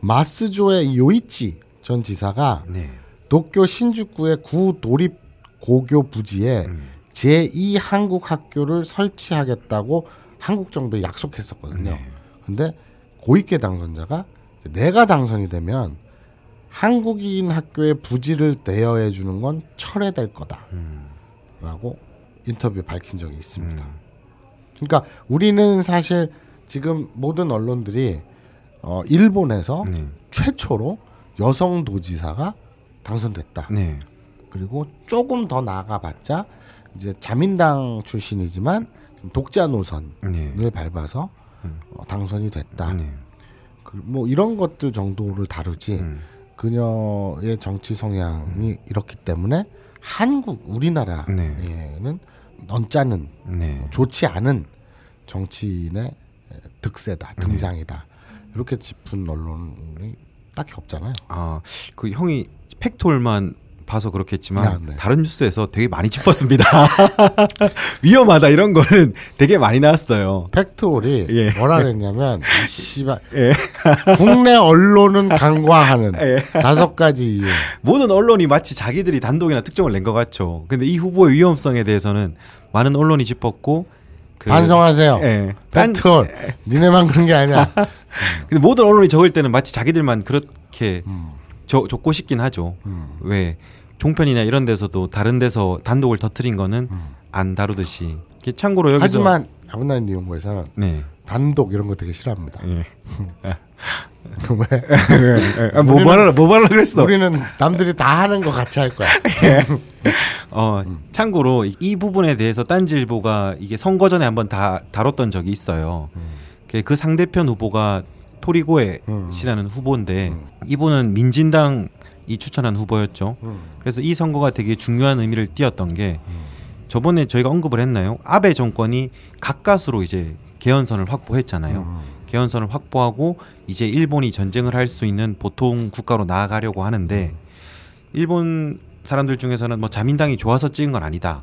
마스조의 요이치 전 지사가 네. 도쿄 신주쿠의 구 도립 고교 부지에 음. 제2 한국 학교를 설치하겠다고 한국 정부에 약속했었거든요. 네. 근데 고이케 당선자가 내가 당선이 되면 한국인 학교의 부지를 대여해 주는 건 철회될 거다라고 음. 인터뷰에 밝힌 적이 있습니다. 음. 그러니까 우리는 사실 지금 모든 언론들이 어, 일본에서 네. 최초로 여성 도지사가 당선됐다. 네. 그리고 조금 더 나아가봤자 이제 자민당 출신이지만 좀 독자 노선을 네. 밟아서 어, 당선이 됐다. 네. 그, 뭐 이런 것들 정도를 다루지 음. 그녀의 정치 성향이 이렇기 때문에 한국 우리나라에는 넌짜는 네. 좋지 않은 정치인의 득세다 등장이다 이렇게 짚은 언론이 딱히 없잖아요. 아, 그 형이 팩톨만 봐서 그렇겠지만 아, 네. 다른 뉴스에서 되게 많이 짚었습니다. 위험하다 이런 거는 되게 많이 나왔어요. 팩트홀이 예. 뭐라 그랬냐면 이 씨발 예. 국내 언론은 간과하는 예. 다섯 가지 이유. 모든 언론이 마치 자기들이 단독이나 특종을 낸 것 같죠. 근데 이 후보의 위험성에 대해서는 많은 언론이 짚었고 그 반성하세요. 예. 딴- 팩트홀. 니네만 그런 게 아니야. 근데 모든 언론이 적을 때는 마치 자기들만 그렇게 음. 저, 적고 싶긴 하죠. 왜 종편이나 이런 데서도 다른 데서 단독을 터트린 거는 안 다루듯이. 참고로 여기서 음. 하지만 아브나인 연구에서는 네. 단독 이런 거 되게 싫어합니다. 예. 왜? 아, 뭐 말하라 뭐 말하라 그랬어. 우리는 남들이 다 하는 거 같이 할 거야. 어, 참고로 이- 이 부분에 대해서 딴지일보가 이게 선거 전에 한번 다 다뤘던 적이 있어요. 그- 그 상대편 후보가 토리고에 음. 씨라는 후보인데 이분은 민진당 이 추천한 후보였죠. 음. 그래서 이 선거가 되게 중요한 의미를 띄었던 게 저번에 저희가 언급을 했나요? 아베 정권이 가까스로 이제 개헌선을 확보했잖아요. 음. 개헌선을 확보하고 이제 일본이 전쟁을 할 수 있는 보통 국가로 나아가려고 하는데 일본 사람들 중에서는 뭐 자민당이 좋아서 찍은 건 아니다.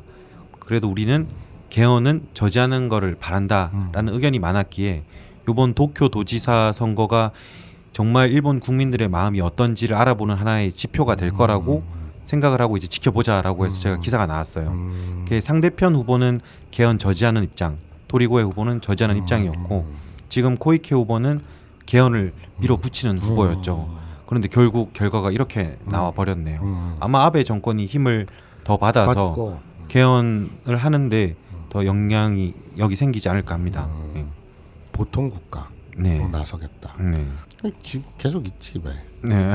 그래도 우리는 개헌은 저지하는 거를 바란다라는 의견이 많았기에 이번 도쿄 도지사 선거가 정말 일본 국민들의 마음이 어떤지를 알아보는 하나의 지표가 될 거라고 생각을 하고 이제 지켜보자라고 해서 제가 기사가 나왔어요. 음. 그 상대편 후보는 개헌 저지하는 입장, 토리고의 후보는 저지하는 입장이었고 지금 코이케 후보는 개헌을 밀어붙이는 후보였죠. 그런데 결국 결과가 이렇게 나와 버렸네요. 음. 아마 아베 정권이 힘을 더 받아서 개헌을 하는데 더 영향이 여기 생기지 않을까 합니다. 보통 국가 네. 로 나서겠다. 네. 지- 계속 있지 왜? 네.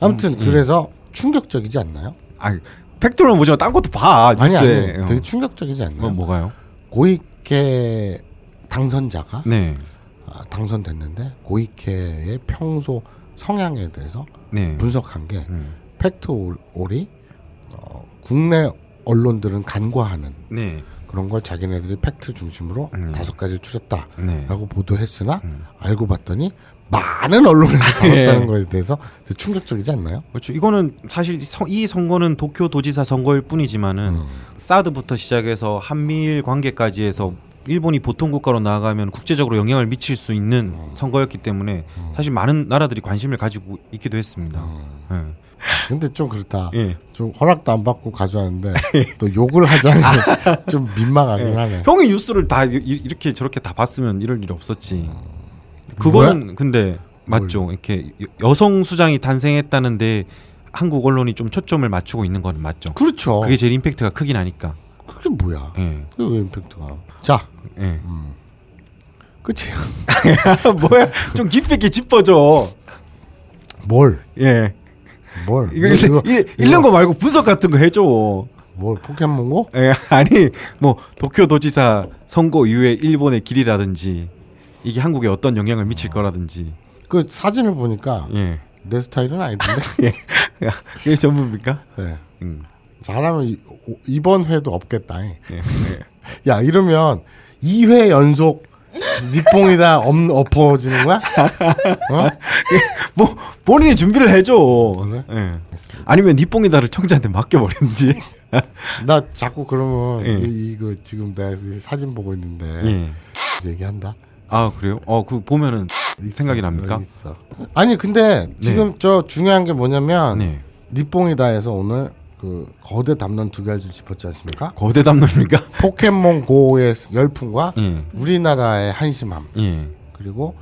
아무튼 음, 예. 그래서 충격적이지 않나요? 아, 팩트로는 보지만 딴 것도 봐. 아니 뉴스에. 아니 어. 되게 충격적이지 않나요? 뭐 뭐가요? 고이케 당선자가 네. 아, 당선됐는데 고이케의 평소 성향에 대해서 네. 분석한 게 음. 팩트 올이 어, 국내 언론들은 간과하는 네. 그런 걸 자기네들이 팩트 중심으로 음. 다섯 가지를 추렸다라고 네. 보도했으나 음. 알고 봤더니 많은 언론에서 예. 다뤘다는 것에 대해서 되게 충격적이지 않나요? 그렇죠. 이거는 사실 서- 이 선거는 도쿄 도지사 선거일 뿐이지만은 음. 사드부터 시작해서 한미일 관계까지 해서 일본이 보통 국가로 나아가면 국제적으로 영향을 미칠 수 있는 음. 선거였기 때문에 사실 많은 나라들이 관심을 가지고 있기도 했습니다. 음. 근데 좀 그렇다. 예. 예. 좀 허락도 안 받고 가져왔는데 또 욕을 하자니 좀 민망하긴 하네. 형이 뉴스를 다 이- 이렇게 저렇게 다 봤으면 이럴 일이 없었지. 그거는 근데 맞죠. 이렇게 여- 여성 수장이 탄생했다는데 한국 언론이 좀 초점을 맞추고 있는 건 맞죠. 그렇죠. 그게 제일 임팩트가 크긴 하니까. 그게 뭐야? 예. 그게 왜 임팩트가? 자, 예. 그치? 뭐야? 좀 깊이 있게 짚어줘. 뭘? 예. 뭘? 이거, 이거, 읽는 거 말고 분석 같은 거 해줘. 뭘 포켓몬고? 예, 아니 뭐 도쿄 도지사 선거 이후에 일본의 길이라든지 이게 한국에 어떤 영향을 미칠 거라든지. 그 사진을 보니까 예. 내 스타일은 아니던데. 예. 이게 전부입니까? 네. 음. 잘하면 이, 이번 회도 없겠다. 예. 예. 야 이러면 2회 연속 니뽕이다 엎, 엎어지는 거야? 어? 뭐 본인이 준비를 해줘. 그래? 예. 아니면 니뽕이다를 청자한테 맡겨버리는지. 나 자꾸 그러면 예. 이, 이거 지금 내가 이 사진 보고 있는데 예. 얘기한다. 아 그래요? 어그 보면은 생각이 납니까? 여기 있어. 아니 근데 지금 저 중요한 게 뭐냐면 네. 니뽕이다에서 오늘 그 거대 담론 두 가지를 짚었지 않습니까? 거대 담론입니까? 포켓몬 고의 열풍과 예. 우리나라의 한심함 예. 그리고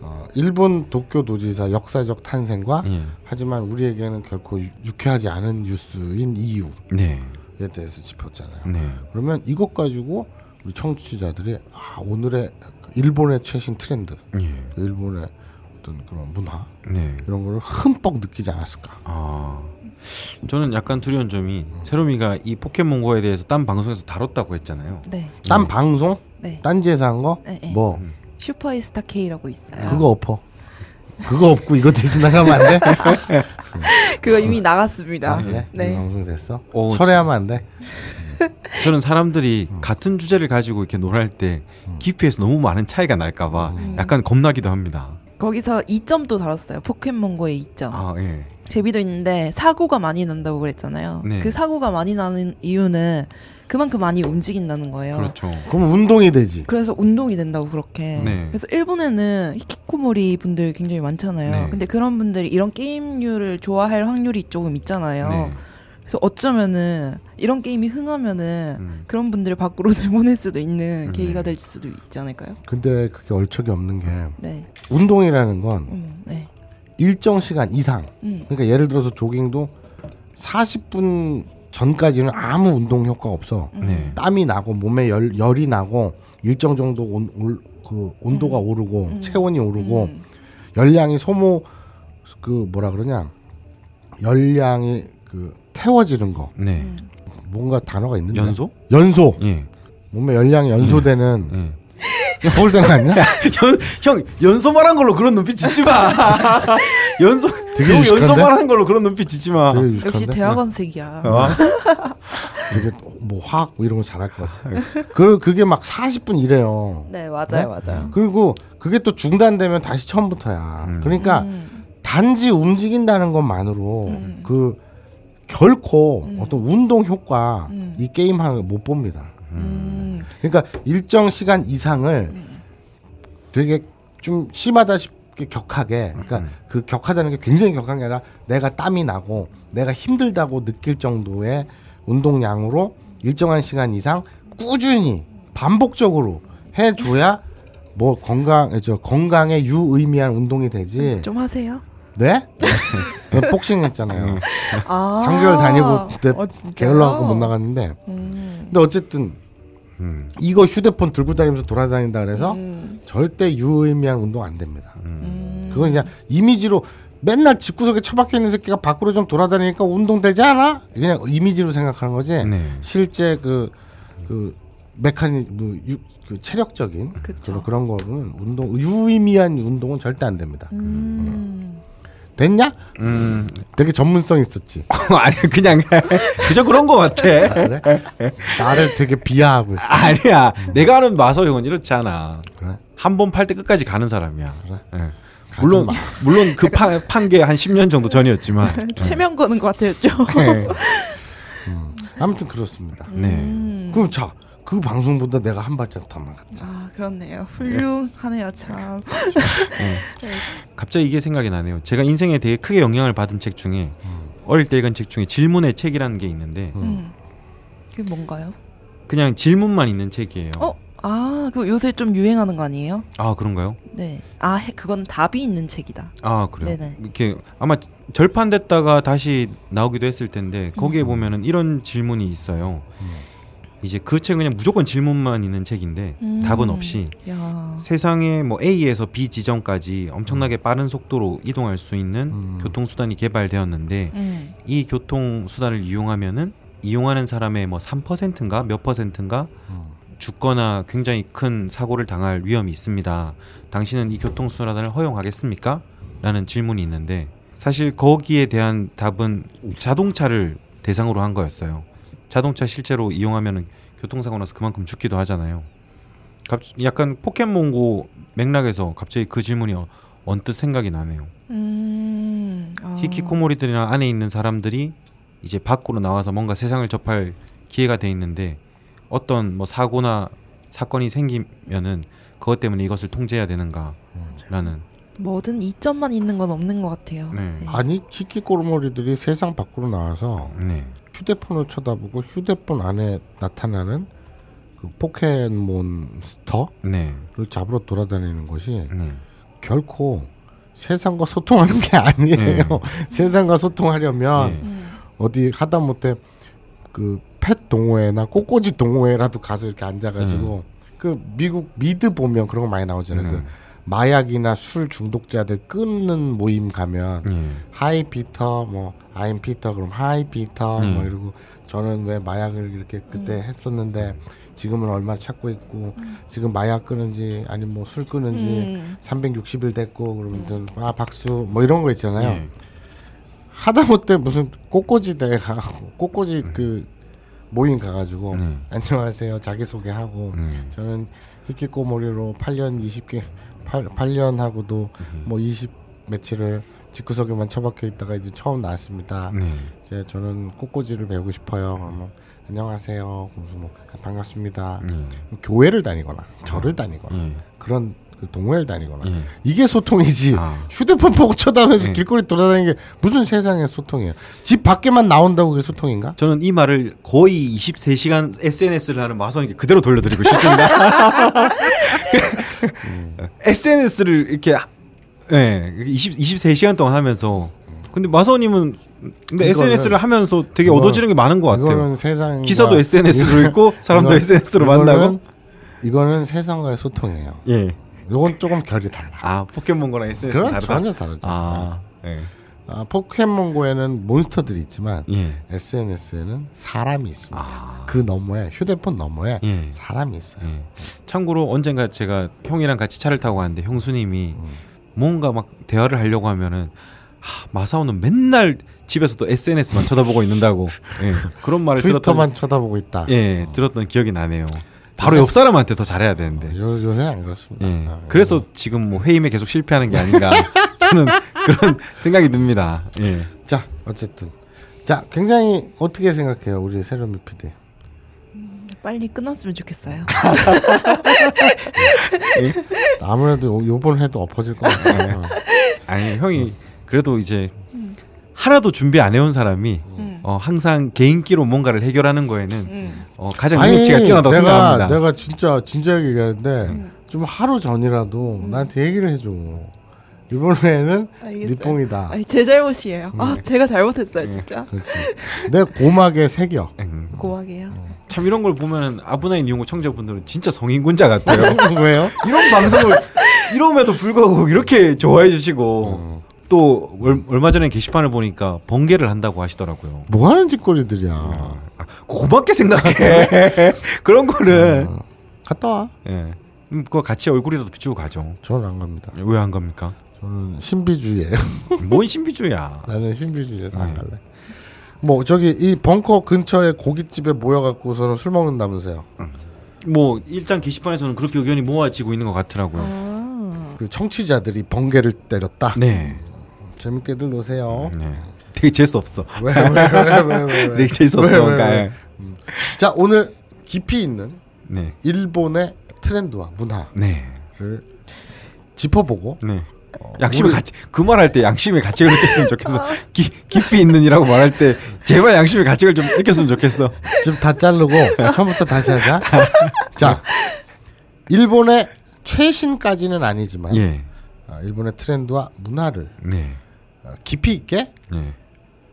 어, 일본 도쿄 도지사 역사적 탄생과 예. 하지만 우리에게는 결코 유- 유쾌하지 않은 뉴스인 이유에 네. 대해서 짚었잖아요. 네. 그러면 이것 가지고 우리 청취자들이 아, 오늘의 그 일본의 최신 트렌드, 예. 그 일본의 어떤 그런 문화 네. 이런 거를 흠뻑 느끼지 않았을까? 아 저는 약간 두려운 점이 세로미가 이 포켓몬고에 대해서 딴 방송에서 다뤘다고 했잖아요. 네. 딴 방송, 네. 딴지에서 한 거, 네, 네. 뭐 슈퍼이스타 K라고 있어요. 그거 엎어. 그거 없고 이거 대신 나가면 안 돼? 그거 이미 나갔습니다. 아, 그래? 네. 이 방송 됐어? 어, 철회하면 안 돼? 저는 사람들이 같은 주제를 가지고 이렇게 놀할 때 깊이에서 너무 많은 차이가 날까봐 약간 겁나기도 합니다. 거기서 2점도 달았어요. 포켓몬고의 2점. 아 예. 제비도 있는데 사고가 많이 난다고 그랬잖아요. 네. 그 사고가 많이 나는 이유는 그만큼 많이 움직인다는 거예요. 그렇죠. 그럼 운동이 되지. 그래서 운동이 된다고 그렇게. 네. 그래서 일본에는 히키코모리 분들 굉장히 많잖아요. 네. 근데 그런 분들이 이런 게임류를 좋아할 확률이 조금 있잖아요. 네. 그래서 어쩌면은 이런 게임이 흥하면은 음. 그런 분들을 밖으로 내보낼 수도 있는 음, 계기가 네. 될 수도 있지 않을까요? 근데 그게 얼척이 없는 게 네. 운동이라는 건 음, 네. 일정 시간 이상. 음. 그러니까 예를 들어서 조깅도 40분 전까지는 아무 운동 효과가 없어. 네. 땀이 나고 몸에 열, 열이 나고 일정 정도 온, 올, 그 온도가 오르고 체온이 오르고 음. 열량이 소모 그 뭐라 그러냐 열량이 그 태워지는 거 네. 음. 뭔가 단어가 있는데 연소? 연소 예. 몸에 열량이 연소되는 예. 서울대는 아니야? 연, 형 연소 말한 걸로 그런 눈빛 짓지 마. 연소 되게 형? 연소 말하는 걸로 그런 눈빛 짓지 마. 역시? 대학원생이야. 어? 되게 뭐 화학 뭐 이런 거 잘할 것 같아. 그 그게 막 40분 이래요. 네, 맞아요, 네? 맞아요. 그리고 그게 또 중단되면 다시 처음부터야. 음. 그러니까 음. 단지 움직인다는 것만으로 음. 그 결코 음. 어떤 운동 효과 음. 이 게임 하는 걸 못 봅니다. 음. 그러니까 일정 시간 이상을 되게 좀 심하다시피 격하게 그러니까 음. 그 격하다는 게 굉장히 격한 게 아니라 내가 땀이 나고 내가 힘들다고 느낄 정도의 운동량으로 일정한 시간 이상 꾸준히 반복적으로 해줘야 뭐 건강 저 건강에 유의미한 운동이 되지 좀 하세요. 네? 네, 복싱 했잖아요. 아. 3개월 다니고 그때 어? 게을러갖고 못 나갔는데 음. 근데 어쨌든 음. 이거 휴대폰 들고 다니면서 돌아다닌다 그래서 음. 절대 유의미한 운동 안 됩니다. 음. 그건 그냥 이미지로 맨날 집구석에 처박혀 있는 새끼가 밖으로 좀 돌아다니니까 운동 되지 않아? 그냥 이미지로 생각하는 거지. 네. 실제 그, 그, 메카니, 뭐, 유, 그 체력적인. 그런, 그런 거는 운동, 유의미한 운동은 절대 안 됩니다. 음. 됐냐? 음. 되게 전문성 있었지. 아니 그냥 그저 그런 거 같아. 그래? 나를 되게 비하하고 있어. 아니야. 내가 아는 마서 형은 이렇지 않아. 그래? 한 번 팔 때 끝까지 가는 사람이야. 그래? 예. 가지 물론 마. 물론 그판게 한 10년 정도 전이었지만. 체면 거는 것 같아요, 좀. 네. 아무튼 그렇습니다. 네. 음. 그럼 자, 그 방송보다 내가 한 발짝 더 나갔자. 아, 그렇네요. 훌륭하네요, 참. 갑자기 이게 생각이 나네요. 제가 인생에 되게 크게 영향을 받은 책 중에 어릴 때 읽은 책 중에 질문의 책이라는 게 있는데 음. 그게 뭔가요? 그냥 질문만 있는 책이에요. 어? 아, 그거 요새 좀 유행하는 거 아니에요? 아 그런가요? 네. 아, 해- 그건 답이 있는 책이다. 아 그래요. 네네. 이렇게 아마 절판됐다가 다시 나오기도 했을 텐데 거기에 음. 보면은 이런 질문이 있어요. 이제 그 책은 그냥 무조건 질문만 있는 책인데 음. 답은 없이 야. 세상의 뭐 A에서 B 지점까지 엄청나게 빠른 속도로 이동할 수 있는 음. 교통 수단이 개발되었는데 음. 이 교통 수단을 이용하면은 이용하는 사람의 뭐 3%인가 몇 퍼센트인가 음. 죽거나 굉장히 큰 사고를 당할 위험이 있습니다. 당신은 이 교통 수단을 허용하겠습니까? 라는 질문이 있는데 사실 거기에 대한 답은 자동차를 대상으로 한 거였어요. 자동차 실제로 이용하면 교통사고 나서 그만큼 죽기도 하잖아요. 갑- 약간 포켓몬고 맥락에서 갑자기 그 질문이 어- 언뜻 생각이 나네요. 음. 아. 히키코모리들이나 안에 있는 사람들이 이제 밖으로 나와서 뭔가 세상을 접할 기회가 돼 있는데 어떤 뭐 사고나 사건이 생기면은 그것 때문에 이것을 통제해야 되는가라는 뭐든 이점만 있는 건 없는 것 같아요. 네. 아니 히키코모리들이 세상 밖으로 나와서 네. 휴대폰을 쳐다보고 휴대폰 안에 나타나는 그 포켓몬스터를 네. 잡으러 돌아다니는 것이 네. 결코 세상과 소통하는 게 아니에요. 세상과 소통하려면 네. 음. 어디 하다못해 그 펫 동호회나 꼬꼬지 동호회라도 가서 이렇게 앉아가지고 그 미국 미드 보면 그런 거 많이 나오잖아요. 네. 그 마약이나 술 중독자들 끊는 모임 가면 네. Hi Peter 뭐 I'm Peter 그럼 Hi Peter 음. 뭐 이러고 저는 왜 마약을 이렇게 그때 했었는데 지금은 얼마 찾고 있고 지금 마약 끊은지 아니면 뭐 술 끊은지 음. 360일 됐고 그러면 아 박수 뭐 이런 거 있잖아요. 네. 하다못해 무슨 꽃꽂이 대회 가고 꽃꽂이 그 모임 가가지고 네. 안녕하세요 자기 소개하고 네. 저는 히키코모리로 8년 20개 8, 8년 하고도 뭐 20 며칠을 집구석에만 처박혀 있다가 이제 처음 나왔습니다. 네. 이제 저는 꽃꽂이를 배우고 싶어요. 그러면 안녕하세요. 뭐 아, 반갑습니다. 네. 교회를 다니거나 절을 다니거나 예. 그런 그 동호회를 다니거나 예. 이게 소통이지 아. 휴대폰 보고 쳐다보면서 예. 길거리 돌아다니는 게 무슨 세상의 소통이에요 집 밖에만 나온다고 그게 소통인가? 저는 이 말을 거의 23시간 SNS를 하는 마선에게 그대로 돌려드리고 싶습니다. SNS를 이렇게 하- 예, 20, 23시간 동안 하면서 근데 마선님은 근데 이거는- SNS를 하면서 되게 이거- 얻어지는 게 많은 것 같아요. 이거는 세상 기사도 SNS로 읽고 사람도 SNS로 만나고 이거는 세상과의 소통이에요. 예. 요건 조금 결이 달라. 아 포켓몬고랑 SNS 다르다. 전혀 다르죠. 아, 예. 아, 포켓몬고에는 몬스터들이 있지만 예. SNS에는 사람이 있습니다. 아. 그 너머에 휴대폰 너머에 예. 사람이 있어요. 예. 참고로 언젠가 제가 형이랑 같이 차를 타고 갔는데 형수님이 음. 뭔가 막 대화를 하려고 하면은 하, 마사오는 맨날 집에서도 SNS만 쳐다보고 있는다고 예. 그런 말을 트위터만 들었던 쳐다보고 있다. 예 들었던 기억이 나네요. 바로 옆 사람한테 더 잘해야 되는데. 요, 요새 안 그렇습니다. 예. 아, 그래서 지금 뭐 회임에 계속 실패하는 게 아닌가 저는 그런 생각이 듭니다. 예. 자 어쨌든 자 굉장히 어떻게 생각해요 우리 세롬이 PD? 빨리 끝났으면 좋겠어요. 아무래도 요- 요번 해도 엎어질 것 같아요. 아니 형이 그래도 이제 하나도 준비 안 해온 사람이 음. 어, 항상 개인기로 뭔가를 해결하는 거에는 음. 어, 가장 능력치가 뛰어나다고 내가 생각합니다. 내가 진짜 진지하게 얘기하는데 좀 하루 전이라도 나한테 얘기를 해줘. 이번에는 알겠어요. 네 뽕이다. 아니, 제 잘못이에요. 아 제가 잘못했어요 진짜. 그렇지. 내 고막에 새겨. 음, 고마게요. 참 이런 걸 보면은 아브나인 이용고 청자분들은 진짜 성인군자 같아요. 왜요? 이런 방송을 이럼에도 불구하고 이렇게 좋아해 주시고 또 얼, 얼마 전에 게시판을 보니까 번개를 한다고 하시더라고요. 뭐 하는 짓거리들이야. 아, 고맙게 생각해. 그런 거는 갔다 와. 예. 음, 그거 같이 얼굴이라도 비추고 가죠. 저는 안 갑니다. 왜 안 갑니까? 저는 신비주의예요. 뭔 신비주의야. 나는 신비주의에서 안 네. 갈래. 뭐 저기 이 벙커 근처에 고깃집에 모여갖고서는 술 먹는다면서요. 뭐 일단 게시판에서는 그렇게 의견이 모아지고 있는 것 같더라고요. 아. 그 청취자들이 번개를 때렸다. 네. 재밌게들 노세요. 네. 되게 재수 없어. 왜 왜 왜 왜 왜 왜? 되게 재수 왜, 없어. 왜. 왜? 자 오늘 깊이 있는 네. 일본의 트렌드와 문화를 네. 짚어보고 네. 양심의 가치 그 말할 때 양심의 가책을 느꼈으면 좋겠어. 기, 깊이 있는이라고 말할 때 제발 양심의 가책을 좀 느꼈으면 좋겠어. 지금 다 자르고 처음부터 다시 하자. 자 일본의 최신까지는 아니지만 예. 아, 일본의 트렌드와 문화를 네. 어, 깊이 있게 예.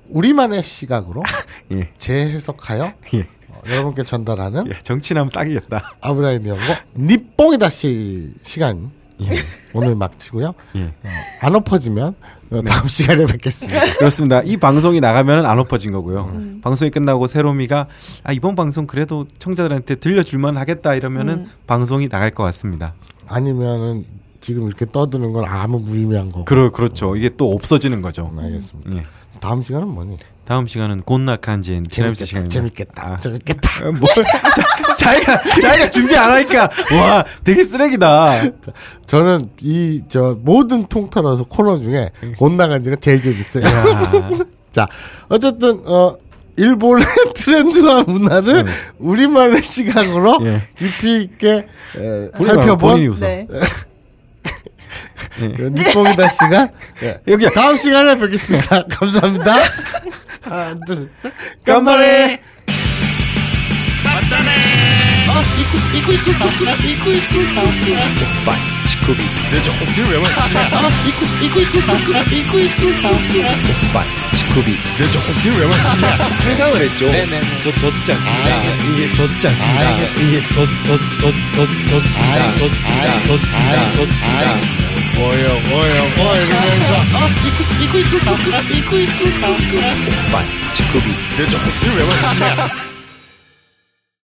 우리만의 시각으로 예. 재해석하여 예. 어, 여러분께 전달하는 예. 정치남 딱이겠다. 아브라인 연구 니뽕이다시 시간 예. 오늘 마치고요. 예. 어, 안 엎어지면 어, 다음 시간에 뵙겠습니다. 그렇습니다. 이 방송이 나가면 안 엎어진 거고요. 방송이 끝나고 세롬이가 아 이번 방송 그래도 청자들한테 들려줄만 하겠다 이러면은 음. 방송이 나갈 것 같습니다. 아니면은 지금 이렇게 떠드는 건 아무 무의미한 거고. 그러 그렇죠. 이게 또 없어지는 거죠. 알겠습니다. 예. 다음 시간은 뭐니? 다음 시간은 곤낙한지엔 지남스 재밌겠다. 시간입니다. 재밌겠다. 아. 재밌겠다. 어, 뭐 자, 자기가 자기가 준비 안 하니까 와 되게 쓰레기다. 저는 이 저 모든 통틀어서 코너 중에 못 나간 지가 제일 재밌어요. 야, 자, 어쨌든 어 일본의 트렌드와 문화를 우리만의 시각으로 예. 깊이 있게 에, 살펴본. 네. 니뽕이다 시간 예. 여기야. 다음 시간에 뵙겠습니다. 감사합니다. 하나, 둘, 셋. 깜발에. 이쿠 이쿠 이쿠 이쿠 이쿠 이쿠 오빠 치쿠 맞추냐? 회상을 했죠. 네네네. 저더 듣지 않습니다. 알겠습니다. 이게 더 듣지 않습니다. 알겠습니다. 이게. 더 듣습니다. 더 듣습니다. 뭐요 뭐요 뭐 이러면서 이쿠 이쿠 이쿠 이쿠 이쿠 이쿠 오빠 치쿠비 늦어 억지를 왜 맞추냐?